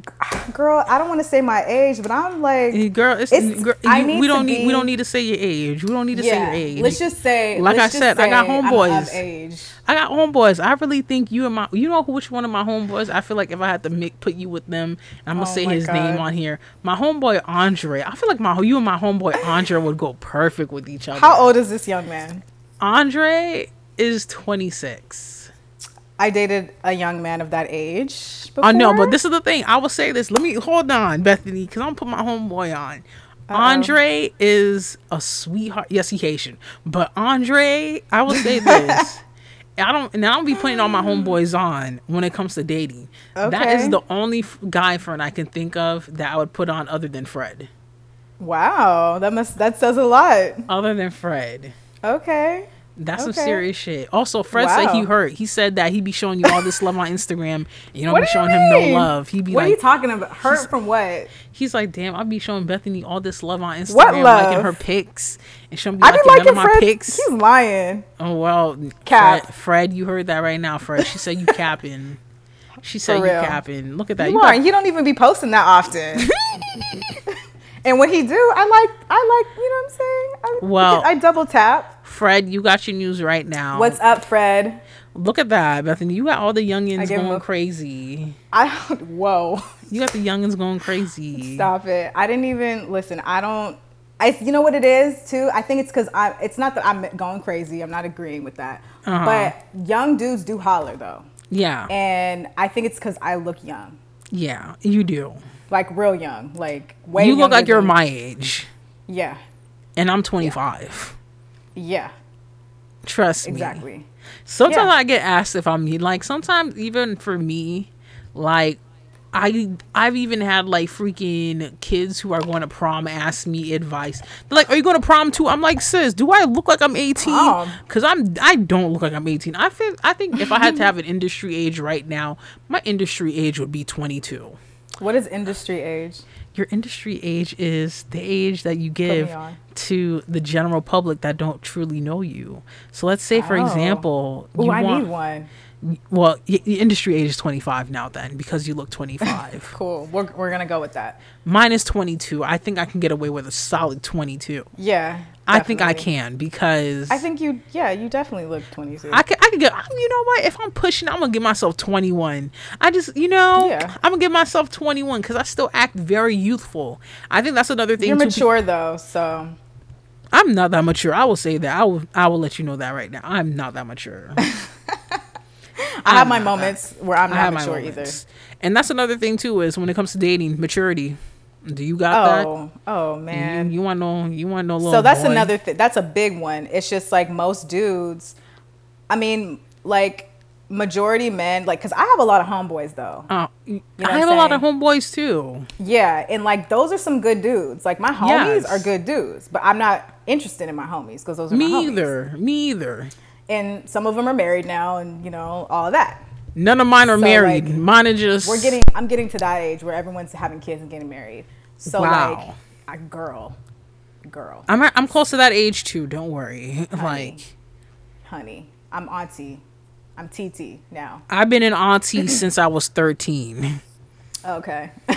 *sighs* Girl, I don't want to say my age, but I'm like, Eh, Girl, it's, It's- girl, I you- need we don't need we don't need to say your age. We don't need to say your age. Let's just say, Like I said, I got homeboys. age. I got homeboys. I really think you and my, you know which one of my homeboys. I feel like if I had to make, put you with them, I'm gonna Oh say his name on here. My homeboy Andre. I feel like my you and my homeboy Andre would go perfect with each other. How old is this young man? Andre is 26. I dated a young man of that age. I know, but this is the thing. I will say this. Let me hold on, Bethany, because I'm gonna put my homeboy on. Andre is a sweetheart. Yes, he Haitian, but Andre, I will say this. *laughs* I don't, and I don't be putting all my homeboys on when it comes to dating. Okay. That is the only f- guy friend I can think of that I would put on other than Fred. Wow, that must that says a lot. Other than Fred. Okay. That's some serious shit. Also, Fred said he Wow. hurt. He said that he'd be showing you all this love on Instagram, and you don't What be do you showing him no love. He'd be What like, are you talking about? Hurt from what? He's like, damn, I'll be showing Bethany all this love on Instagram, What liking love? her pics, and she'll be liking be none liking of my pics. He's lying. Oh well, Cap. Fred, Fred, you heard that right now, Fred. She said you *laughs* capping. She said you capping. Look at that. You, You are. got, He don't even be posting that often. *laughs* and when he do, I like. I like. You know what I'm saying? I, Well- I double tap. Fred, you got your news right now. What's up, Fred? Look at that, Bethany. You got all the youngins going a- crazy. I *laughs* whoa. You got the youngins going crazy. Stop it. I didn't even listen. I don't. I you know what it is too. I think it's because I. It's not that I'm going crazy. I'm not agreeing with that. Uh-huh. But young dudes do holler though, Yeah, and I think it's because I look young, yeah, you do. Like real young, like way. you look like you're my age, Yeah. and I'm 25. Yeah. Trust me. Exactly. Sometimes Yeah. I get asked if I'm like sometimes even for me, like I I've even had like freaking kids who are going to prom ask me advice. They're like, "Are you going to prom too?" I'm like, "Sis, do I look like I'm 18?" Cuz I'm I don't look like I'm 18. I feel I think if I had to have an *laughs* industry age right now, my industry age would be 22. What is industry age? Your industry age is the age that you give to the general public that don't truly know you. So let's say for Oh. example, Ooh, you I want need one. Well, y- the industry age is 25 now then because you look 25. *laughs* Cool. We're, we're gonna go with that. Mine is 22. I think I can get away with a solid 22. Yeah. I think I definitely. can because I think you. Yeah, you definitely look 22. I can I can get you know what if I'm pushing I'm gonna give myself 21 I just you know Yeah. I'm gonna give myself 21 because I still act very youthful I think that's another thing You're too. mature though, so I'm not that mature I will say that I will I will let you know that right now I'm not that mature *laughs* I have my that- moments where I'm not mature either. and that's another thing too is when it comes to dating maturity do you got Oh, oh man. you, you want no you want no little so that's boy? another thing. That's a big one. It's just like most dudes. I mean, like majority men. Like, cause I have a lot of homeboys though. uh, know I have a lot of homeboys too Yeah, and like those are some good dudes. Like my homies Yes. are good dudes, but I'm not interested in my homies because those are my me either me either And some of them are married now, and you know all of that. none of mine are So, married like, mine are just We're getting. I'm getting to that age where everyone's having kids and getting married. So Wow. like, a girl, girl, I'm I'm close to that age too. Don't worry. *laughs* Like honey, I'm auntie. I'm TT now. I've been an auntie *clears throat* since I was 13. Okay. *laughs*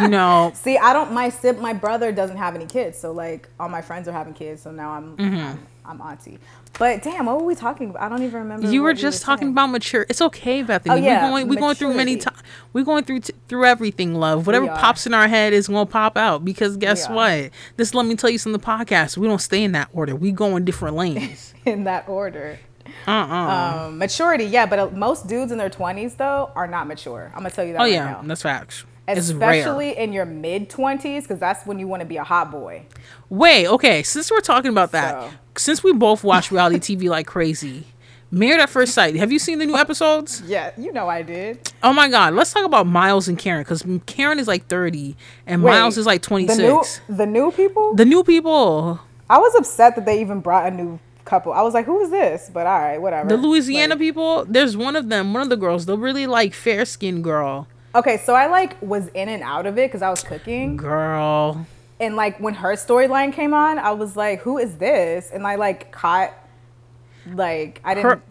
You know, *laughs* See, I don't. My sib, my brother doesn't have any kids, so like all my friends are having kids. So now I'm, Mm-hmm. I'm, I'm auntie. But damn, what were we talking about? I don't even remember. you were what we just talking saying. about mature. It's okay, Bethany. Oh, yeah, we're going we're going through many times. We're going through t- through everything, love. Whatever pops in our head is going to pop out because guess what? This let me tell you some of the podcast. We don't stay in that order. We go in different lanes. *laughs* in that order. Uh-uh. Um, maturity, yeah, but uh, most dudes in their 20s though are not mature. I'm gonna tell you that. oh right yeah, now. that's facts. Especially in your mid 20s, because that's when you want to be a hot boy. Wait, okay. Since we're talking about that, So- since we both watch reality TV *laughs* like crazy, Married at First Sight. Have you seen the new episodes? Yeah, you know I did. Oh my God, let's talk about Miles and Karen because Karen is like 30 and Wait, Miles is like 26. The new, the new people. The new people, I was upset that they even brought a new couple. I was like, who is this? But all right, whatever. the Louisiana Like- people, there's one of them, one of the girls, the really like fair skinned girl. Okay, so I like was in and out of it because I was cooking, Girl. and like when her storyline came on, I was like, who is this? And I like caught, like I didn't. Her,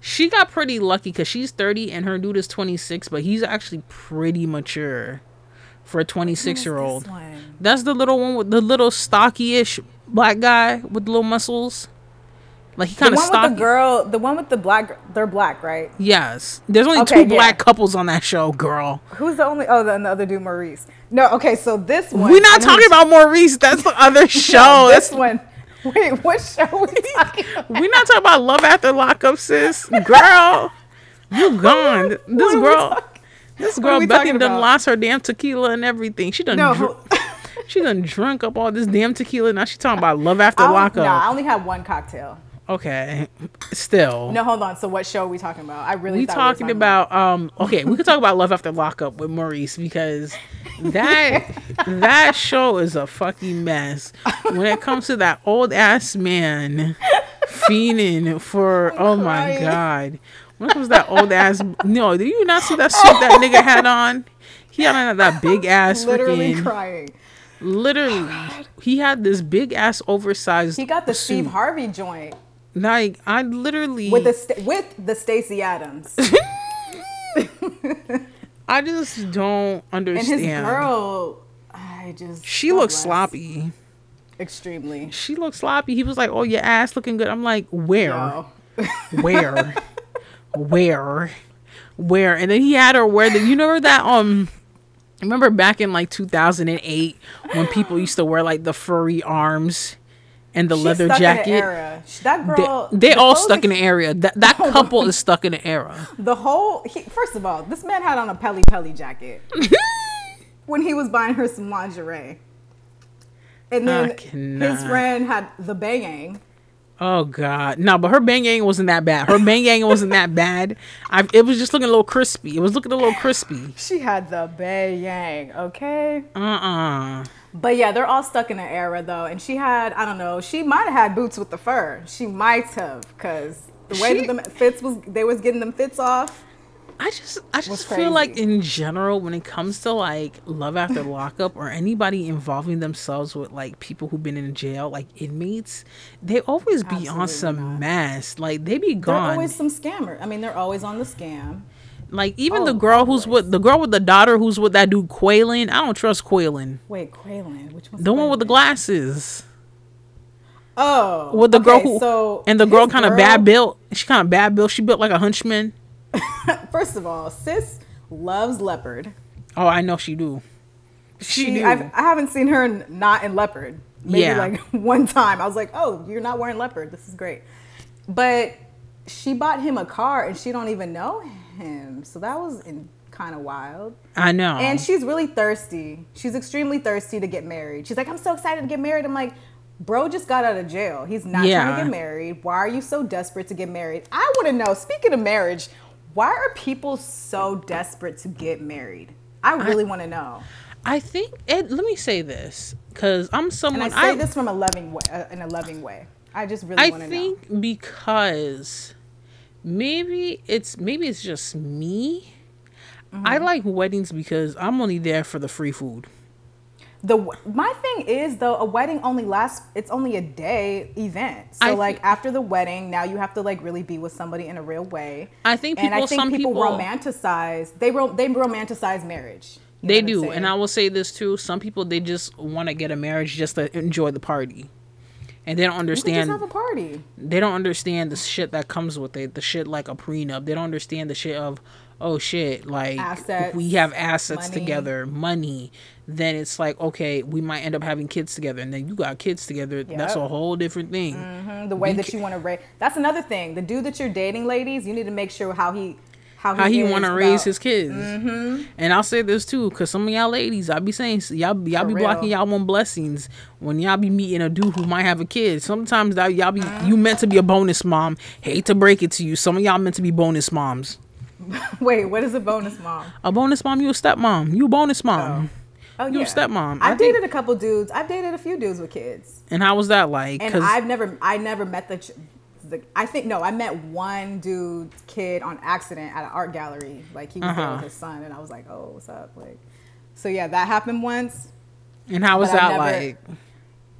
she got pretty lucky because she's 30 and her dude is 26, but he's actually pretty mature for a 26 year old. That's the little one with the little stocky ish black guy with little muscles. Like he The kind of one with the girl, the one with the black, they're black, right? Yes. There's only Okay, two black couples on that show, girl. Who's the only? Oh, the, and the other dude, Maurice. No, okay, so this one. We're not talking about Maurice. That's the other *laughs* show. No, That's this *laughs* one. Wait, what show are we *laughs* talking about? We're not talking about love after lockup, sis. Girl, you gone. This What girl, this girl, Becky done about? lost her damn tequila and everything. She done, No, dr- she done drunk up all this damn tequila. Now she talking about love after I lockup. nah, I only had one cocktail. Okay, still. No, hold on. So what show are we talking about? I really we thought talking were about um okay we could talk about love after lockup with maurice because that that show is a fucking mess when it comes to that old ass man fiending for *laughs* oh my god when it comes to that old ass no did you not see that suit that nigga had on he had on that *laughs* big ass literally freaking crying. literally he had this big ass oversized He got the suit. Steve Harvey joint like i literally with the Sta- with the Stacy Adams *laughs* *laughs* i just don't understand. and his girl. I just She looks bless. sloppy. extremely. She looks sloppy. He was like, "Oh, your ass looking good." I'm like, "Where? No. *laughs* Where? Where? Where?" And then he had her wear the. You know that um. Remember back in like 2008 when people used to wear like the furry arms and the She's leather jacket. era. That They, girl. they the all stuck in the area. That *laughs* that couple is *laughs* stuck in an era. The whole he, first of all, this man had on a Pelle Pelle jacket *laughs* when he was buying her some lingerie. And then his friend had the banging. Oh God, no! But her bangyang wasn't that bad. Her bangyang wasn't that bad. I, it was just looking a little crispy. It was looking a little crispy. She had the banging, okay? Uh uh But yeah, they're all stuck in an era though. And she had, I don't know, she might have had boots with the fur. She might have, cause the way She- that the fits was, they was getting them fits off. I just I just feel like in general when it comes to like love after lockup or anybody involving themselves with like people who've been in jail, like inmates, they always be on some not. mess. Like they be gone. They're always some scammer. I mean, they're always on the scam. Like even the Oh, girl who's with the girl with the daughter who's with that dude Quaylen. I don't trust Quaylen. Wait, Quaylen, which one's The one with the glasses. Oh, With the girl okay, who so and the girl kind of bad built. She kind of bad built. She built like a hunchman. *laughs* First of all, sis loves leopard. Oh, I know she do. She, She, do. I've, I haven't seen her not in leopard. Maybe Yeah. like *laughs* one time. I was like, oh, you're not wearing leopard. This is great. But she bought him a car and she don't even know him. So that was kind of wild. I know. And she's really thirsty. She's extremely thirsty to get married. She's like, I'm so excited to get married. I'm like, bro just got out of jail. He's not trying to get married. Why are you so desperate to get married? I want to know, speaking of marriage, why are people so desperate to get married? I really want to know. I think it, let me say this because I'm And someone I say I, this from a loving way, uh, in a loving way. I just really I want to know. think because maybe it's maybe it's just me. I Mm-hmm. like weddings because I'm only there for the free food. The my thing is though, a wedding only lasts. It's only a day event. So I like thi- after the wedding, now you have to like really be with somebody in a real way. I think and I people- think some people, people- romanticize. They ro- they romanticize marriage. You They know what I'm do, and I will say this too. Some people they just want to get a marriage just to enjoy the party, and they don't understand. just have a party. they don't understand the shit that comes with it. The shit like a prenup. They don't understand the shit of oh shit like Assets, we have assets money. together, money. Then it's like okay, we might end up having kids together, and then you got kids together. That's a whole different thing. Mhm, The way that you want to raise. That's another thing. The dude that you're dating, ladies, you need to make sure how he how he, How he want to raise his kids, mm-hmm. and I'll say this too, cause some of y'all ladies, I be saying y'all y'all For be real. blocking y'all own blessings when y'all be meeting a dude who might have a kid. Sometimes that y'all be you meant to be a bonus mom. Hate to break it to you, some of y'all meant to be bonus moms. *laughs* Wait, what is a bonus mom? A bonus mom, you a stepmom. You a bonus mom. Oh You a stepmom. I've think- dated a couple dudes. I've dated a few dudes with kids. And how was that like? And I've never, I never met the, ch- the. I think no, I met one dude kid on accident at an art gallery. Like he was there Uh-huh. with his son, and I was like, oh, what's up? Like, so yeah, that happened once. and how was that never- like?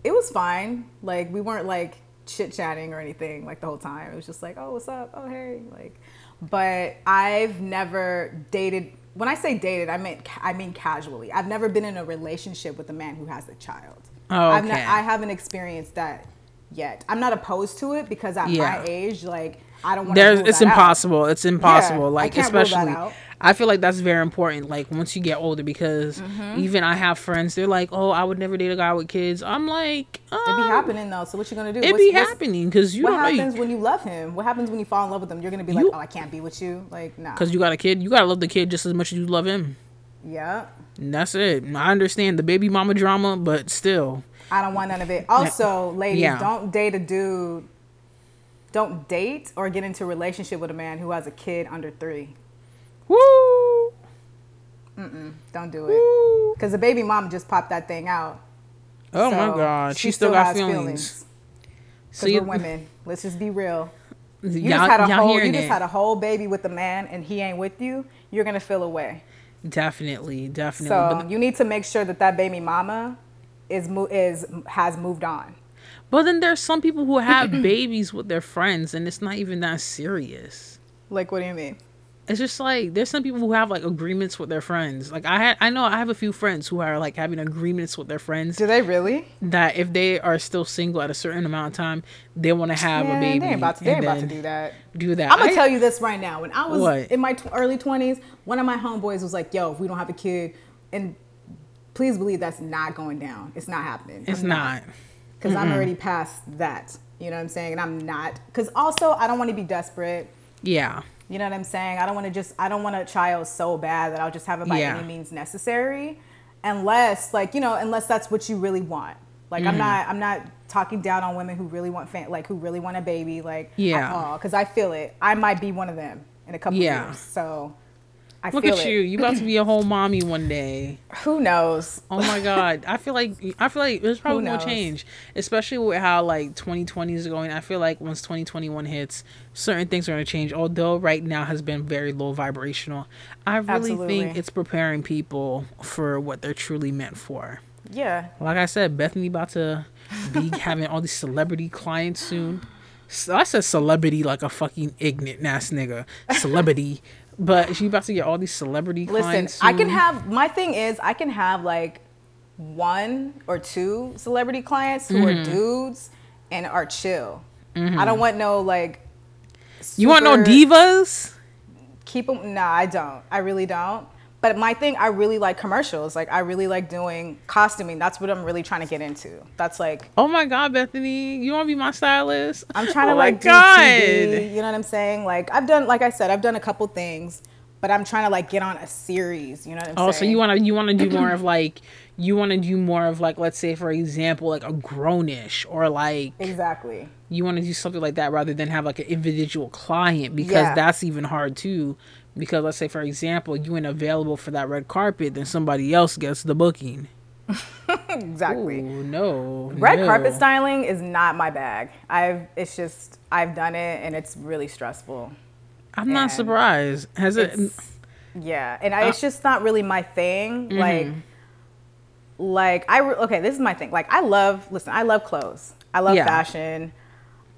It was fine. Like we weren't like chit chatting or anything like the whole time. It was just like, oh, what's up? Oh, hey, like. But I've never dated. When I say dated, I mean I mean casually. I've never been in a relationship with a man who has a child. Oh, I've not, okay. I haven't experienced that yet. I'm not opposed to it because at Yeah. my age, like I don't want There's to. it's impossible. It's impossible. I like that especially out. I feel like that's very important. Like once you get older, because Mm-hmm. even I have friends. They're like, "Oh, I would never date a guy with kids." I'm like, um, It be happening though. So what you gonna do? It What's- be what's- happening because you What happens you when you love him? What happens when you fall in love with him? You're gonna be like, oh, I can't be with you. Like, nah. because you got a kid. You gotta love the kid just as much as you love him. Yeah. And that's it. I understand the baby mama drama, but still, I don't want none of it. Also, ladies, Yeah. don't date a dude. Don't date or get into a relationship with a man who has a kid under three. woo, Mm-mm, Don't do it. Because the baby mom just popped that thing out. Oh my god, she, still, got feelings. Because See, we're women. Let's just be real. You y'all, just had a whole. You just it. had a whole baby with a man, and he ain't with you. You're gonna feel away. definitely, definitely. So but, you need to make sure that that baby mama is is has moved on. but then there's some people who have *clears throat* babies with their friends, and it's not even that serious. Like, what do you mean? it's just like there's some people who have like agreements with their friends. Like I had, I know I have a few friends who are like having agreements with their friends Do they really? that if they are still single at a certain amount of time, they want to have Man, a baby. They ain't about to, they ain't about to do that. Do that. I'm gonna I- tell you this right now. When I was What? in my tw- early 20s, one of my homeboys was like, "Yo, if we don't have a kid," and please believe that's not going down. It's not happening. It's not. because I'm already past that. You know what I'm saying? And I'm not because also I don't want to be desperate. Yeah. You know what I'm saying? I don't want to just I don't want a child so bad that I'll just have it by Yeah. any means necessary, unless like you know unless that's what you really want. Like Mm-hmm. I'm not I'm not talking down on women who really want fam- like who really want a baby like Yeah. because I feel it. I might be one of them in a couple Yeah. years. So I Look at it. you. You about to be a whole mommy one day. Who knows? Oh my god. I feel like I feel like there's probably knows? change. Especially with how like 2020 is going. I feel like once 2021 hits, certain things are gonna change. Although right now has been very low vibrational. I really think it's preparing people for what they're truly meant for. Yeah. Like I said, Bethany about to be *laughs* having all these celebrity clients soon. So I said celebrity like a fucking ignorant ass nigga. Celebrity. But she about to get all these celebrity clients. Listen. I can have my thing is I can have like one or two celebrity clients who are Mm-hmm. dudes and are chill. I don't want no like. You want no divas? Keep them. Nah, I don't. I really don't. But my thing, I really like commercials. Like I really like doing costuming. That's what I'm really trying to get into. That's like Oh my god, Bethany, you want to be my stylist? I'm trying to oh like god. TV, you know what I'm saying? Like I've done, like I said, I've done a couple things, but I'm trying to like get on a series. You know what I'm Oh, saying? Oh, so you want to you want to do more of like you want to do more of like let's say for example like a grownish or like exactly? you want to do something like that rather than have like an individual client because Yeah. that's even hard too. Because let's say for example you ain't available for that red carpet, then somebody else gets the booking. *laughs* Exactly. Ooh, no, Red no. carpet styling is not my bag. I've it's just I've done it and it's really stressful. I'm not surprised. Has it? Yeah, and I, Uh, it's just not really my thing. Mm-hmm. Like, like I okay, this is my thing. Like I love listen, I love clothes. I love Yeah. fashion.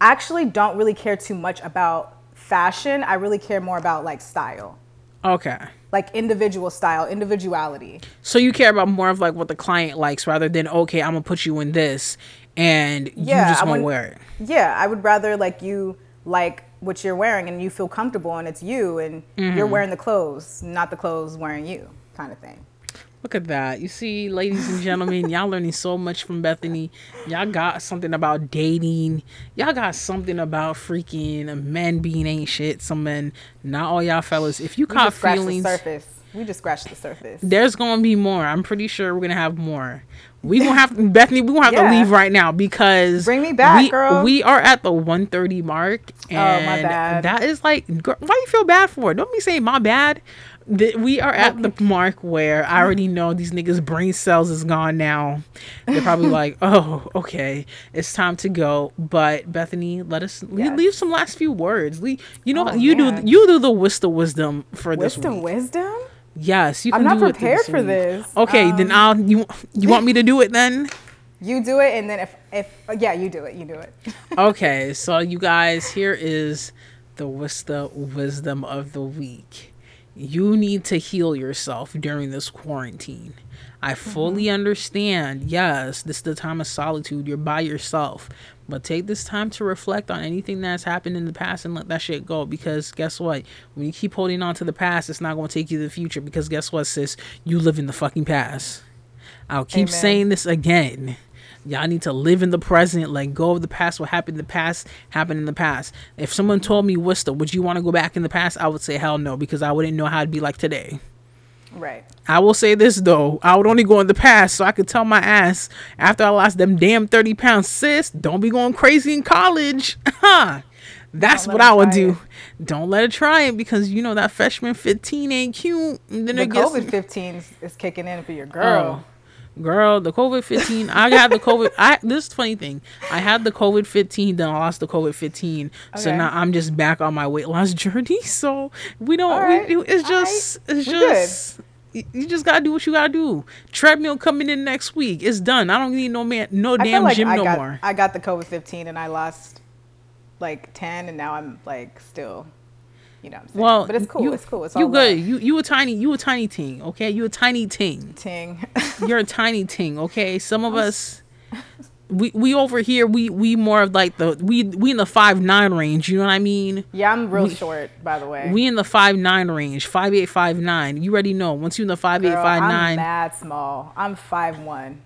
I actually don't really care too much about fashion. I really care more about like style, Okay. like individual style, individuality. So you care about more of like what the client likes rather than okay, I'm gonna put you in this and you just I gonna wouldn't- wear it. Yeah, I would rather like you like what you're wearing and you feel comfortable and it's you and Mm-hmm. you're wearing the clothes, not the clothes wearing you, kind of thing. Look at that. You see, ladies and gentlemen, y'all learning so much from Bethany. Y'all got something about dating. Y'all got something about freaking men being ain't shit. Some men, not all y'all fellas. If you We caught feelings, the surface. We just scratched the surface. there's gonna be more. I'm pretty sure we're gonna have more. We gonna have to, *laughs* Bethany. We gonna have Yeah. to leave right now because Bring me back, we, girl. We are at the 1:30 mark, Oh, and my bad. that is like, girl, why you feel bad for? it? Don't be saying my bad. Th- We are at the mark where I already know these niggas' brain cells is gone now. They're probably *laughs* like, oh, okay, it's time to go. But Bethany, let us leave, Yes. leave some last few words. Leave, you know, Oh, you man. do you do the wisdom wisdom for this Wisdom, week. wisdom. Yes, you I'm not prepared for week. this. Okay, Um, then I'll you you want me to do it then? *laughs* You do it, and then if if yeah, you do it. You do it. *laughs* Okay, so you guys, here is the wisdom wisdom of the week. You need to heal yourself during this quarantine. I mm-hmm. fully understand. Yes, this is the time of solitude. You're by yourself. But take this time to reflect on anything that's happened in the past and let that shit go. Because guess what? When you keep holding on to the past, it's not going to take you to the future. Because guess what, sis? You live in the fucking past. I'll keep Amen. saying this again. Y'all need to live in the present, let go of the past. What happened in the past happened in the past. If someone told me, Worcester, would you want to go back in the past? I would say hell no, because I wouldn't know how it'd be like today. Right. I will say this though, I would only go in the past so I could tell my ass after I lost them damn 30 pounds, sis, don't be going crazy in college. Huh. *laughs* That's what I would do. it. Don't let it try it because you know that freshman 15 ain't cute. And then The it gets COVID 15 is- is kicking in for your oh, girl. Oh, girl, the COVID fifteen. I got the COVID. I this is funny thing. I had the COVID fifteen, then I lost the COVID fifteen. So now I'm just back on my weight loss *laughs* journey. So we don't. Right. We, it's just. right. It's just. You just gotta do what you gotta do. Treadmill coming in next week. It's done. I don't need no man, no I damn like gym I no got more. I got the COVID 15 and I lost like 10, and now I'm like still, you know. What I'm saying? Well, but it's cool. You, it's cool. It's you good. love. You you a tiny. You a tiny ting. Okay. You a tiny ting. Ting. *laughs* You're a tiny ting, okay? Some of us we we over here we we more of like the we we in the five nine range, you know what I mean? yeah, I'm real We- short, by the way. We in the five nine range, five eight five nine. You already know. Once you in the five eight five I'm nine, mad small. I'm five one.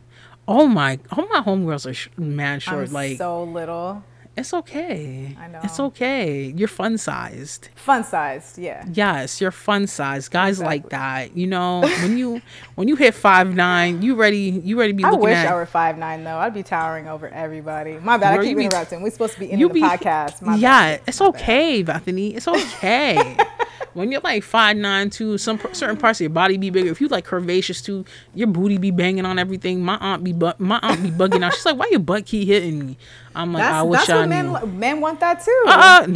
oh my, all my homegirls are sh- mad short. I'm like so little. It's okay. I know. It's okay. You're fun sized. Fun sized, yeah. Yes, you're fun sized. Guys like that. You know when you when you hit five nine, you ready. You ready to be I wish at. I were five nine though. I'd be towering over everybody. My bad. I keep be- interrupting. We're supposed to be in the podcast. My yeah, bad. it's My bad. okay, Bethany. It's okay. *laughs* when you're like five nine too, some certain parts of your body be bigger. If you like curvaceous too, your booty be banging on everything. My aunt be bu- my aunt be bugging out. She's like, "Why your butt keep hitting me?" I'm like, That's, "I wish that's I what knew." men men want that too. Uh-uh.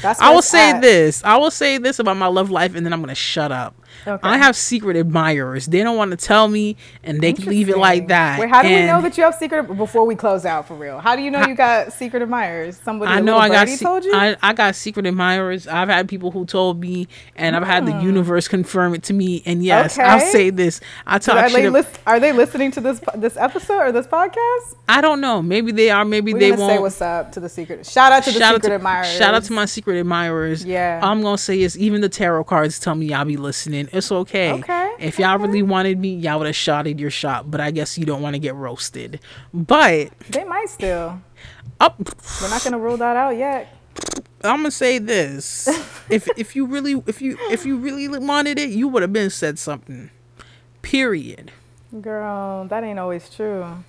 That's I will say at. this. I will say this about my love life, and then I'm gonna shut up. Okay. I have secret admirers. They don't want to tell me, and they leave it like that. Wait, how do we know that you have secret? Before we close out for real, how do you know you got secret admirers? Somebody, I know I got se- told you. I, I got secret admirers. I've had people who told me, and I've had the universe confirm it to me. And yes, I'll Hmm. Say this. I talk are, shit. they ab- lis- are they listening to this this episode or this podcast? I don't know. Maybe they are. Maybe We're they gonna say what's up to the secret. Shout out to the shout secret to admirers. shout out to my secret admirers. Yeah. All I'm gonna say is even the tarot cards tell me I'll be listening. It's okay. Okay, If y'all really wanted me, y'all would have shotted your shot. But I guess you don't want to get roasted. But They might still. up, We're not gonna rule that out yet. I'm gonna say this: *laughs* if if you really if you if you really wanted it, you would have been said something. Period. Girl, that ain't always true.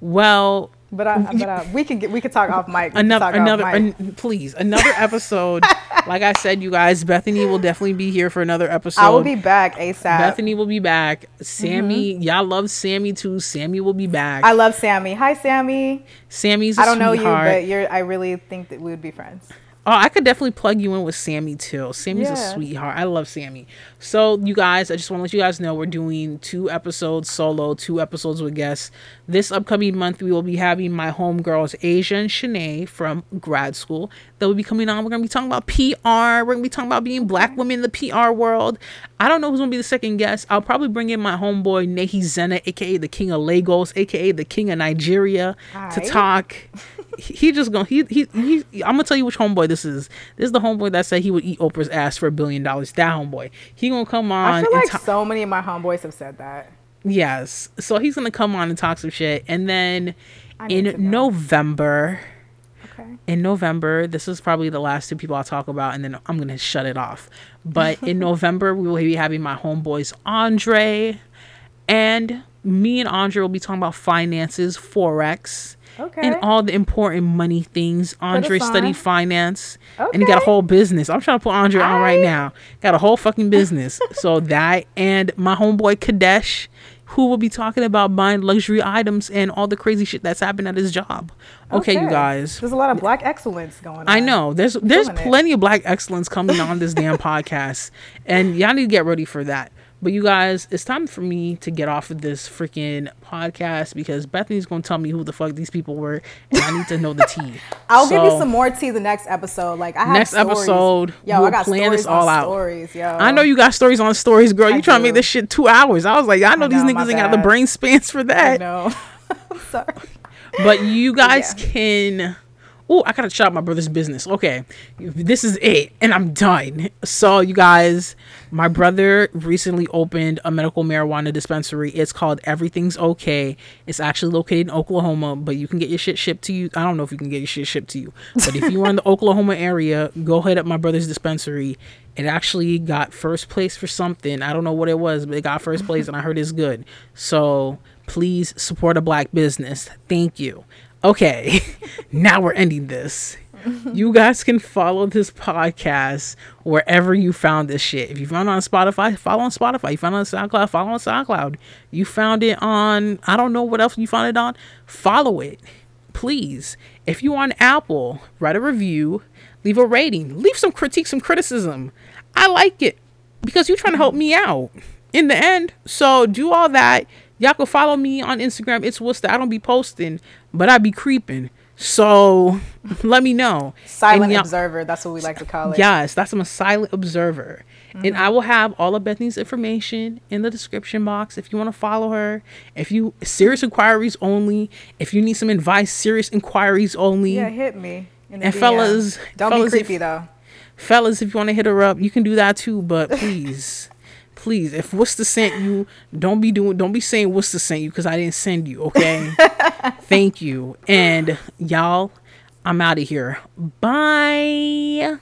Well, But I, *laughs* but I, we can get we can talk off mic. Another another mic. an- please another *laughs* episode. like I said, you guys, Bethany will definitely be here for another episode. I will be back asap. Bethany will be back. Sammy, y'all love Sammy too. Sammy will be back. Mm-hmm. I love Sammy. Hi, Sammy. Sammy's. I I don't know you, but you're. I really think that we would be friends. Oh, I could definitely plug you in with Sammy too. Sammy's a sweetheart. I love Sammy. So, you guys, I just want to let you guys know we're doing two episodes solo, two episodes with guests. This upcoming month, we will be having my homegirls, Asia and Shanae from grad school. They'll be coming on. We're going to be talking about PR. We're going to be talking about being black women in the PR world. I don't know who's going to be the second guest. I'll probably bring in my homeboy, Nehi Zena, aka the King of Lagos, aka the King of Nigeria, to talk. He just gonna he, he he I'm gonna tell you which homeboy this is. This is the homeboy that said he would eat Oprah's ass for a billion dollars. That homeboy. He gonna come on. I feel and like ta- so many of my homeboys have said that. yes. So he's gonna come on and talk some shit. And then to in. November, Okay. in November, this is probably the last two people I'll talk about, and then I'm gonna shut it off. But in *laughs* November, we will be having my homeboys Andre, and me and Andre will be talking about finances, forex, Okay. and all the important money things. Andre studied finance, and he got a whole business. I'm trying to put Andre on right now. Got a whole fucking business. *laughs* so that and my homeboy Kadesh. Who will be talking about buying luxury items and all the crazy shit that's happened at his job? Okay, you guys. There's a lot of black excellence going on. I know there's there's it. plenty of black excellence coming on this damn *laughs* podcast, and y'all need to get ready for that. But you guys, it's time for me to get off of this freaking podcast because Bethany's gonna tell me who the fuck these people were, and I need to know the tea. *laughs* I'll give you some more tea the next episode. Like I have Next stories. episode, Yo, we'll I got plan stories this all on out. Stories, yo. I know you got stories on stories, girl. I You trying to make this shit two hours? I was like, I know, these know, my niggas ain't got the brain spans for that. I know. *laughs* I'm sorry. But you guys Yeah. can. Oh, I gotta shout out my brother's business. Okay, this is it, and I'm done. So, you guys, my brother recently opened a medical marijuana dispensary. It's called Everything's Okay. It's actually located in Oklahoma, but you can get your shit shipped to you. I don't know if you can get your shit shipped to you, but if you are in the *laughs* Oklahoma area, go hit up my brother's dispensary. It actually got first place for something. I don't know what it was, but it got first place, and I heard it's good. So please support a black business. Thank you. Okay, *laughs* now we're ending this. You guys can follow this podcast wherever you found this shit. If you found it on Spotify, follow on Spotify. You found it on SoundCloud, follow on SoundCloud. You found it on, I don't know what else you found it on. Follow it, please. If you on Apple, write a review, leave a rating, leave some critique, some criticism. I like it because you're trying to help me out in the end. So do all that. Y'all can follow me on Instagram. It's Worcester. I don't be posting, but I be creeping. So *laughs* let me know. Silent observer. That's what we like to call it. Yes, that's I'm a silent observer. And mm-hmm. I will have all of Bethany's information in the description box if you want to follow her. If you serious inquiries only, if you need some advice, serious inquiries only. Yeah, hit me. And DM. fellas- don't fellas, be if- creepy though. Fellas, if you want to hit her up, you can do that too, but *laughs* please please, if Worcester sent you, don't be doing don't be saying Worcester sent you because I didn't send you, okay? *laughs* Thank you. And y'all, I'm out of here. Bye.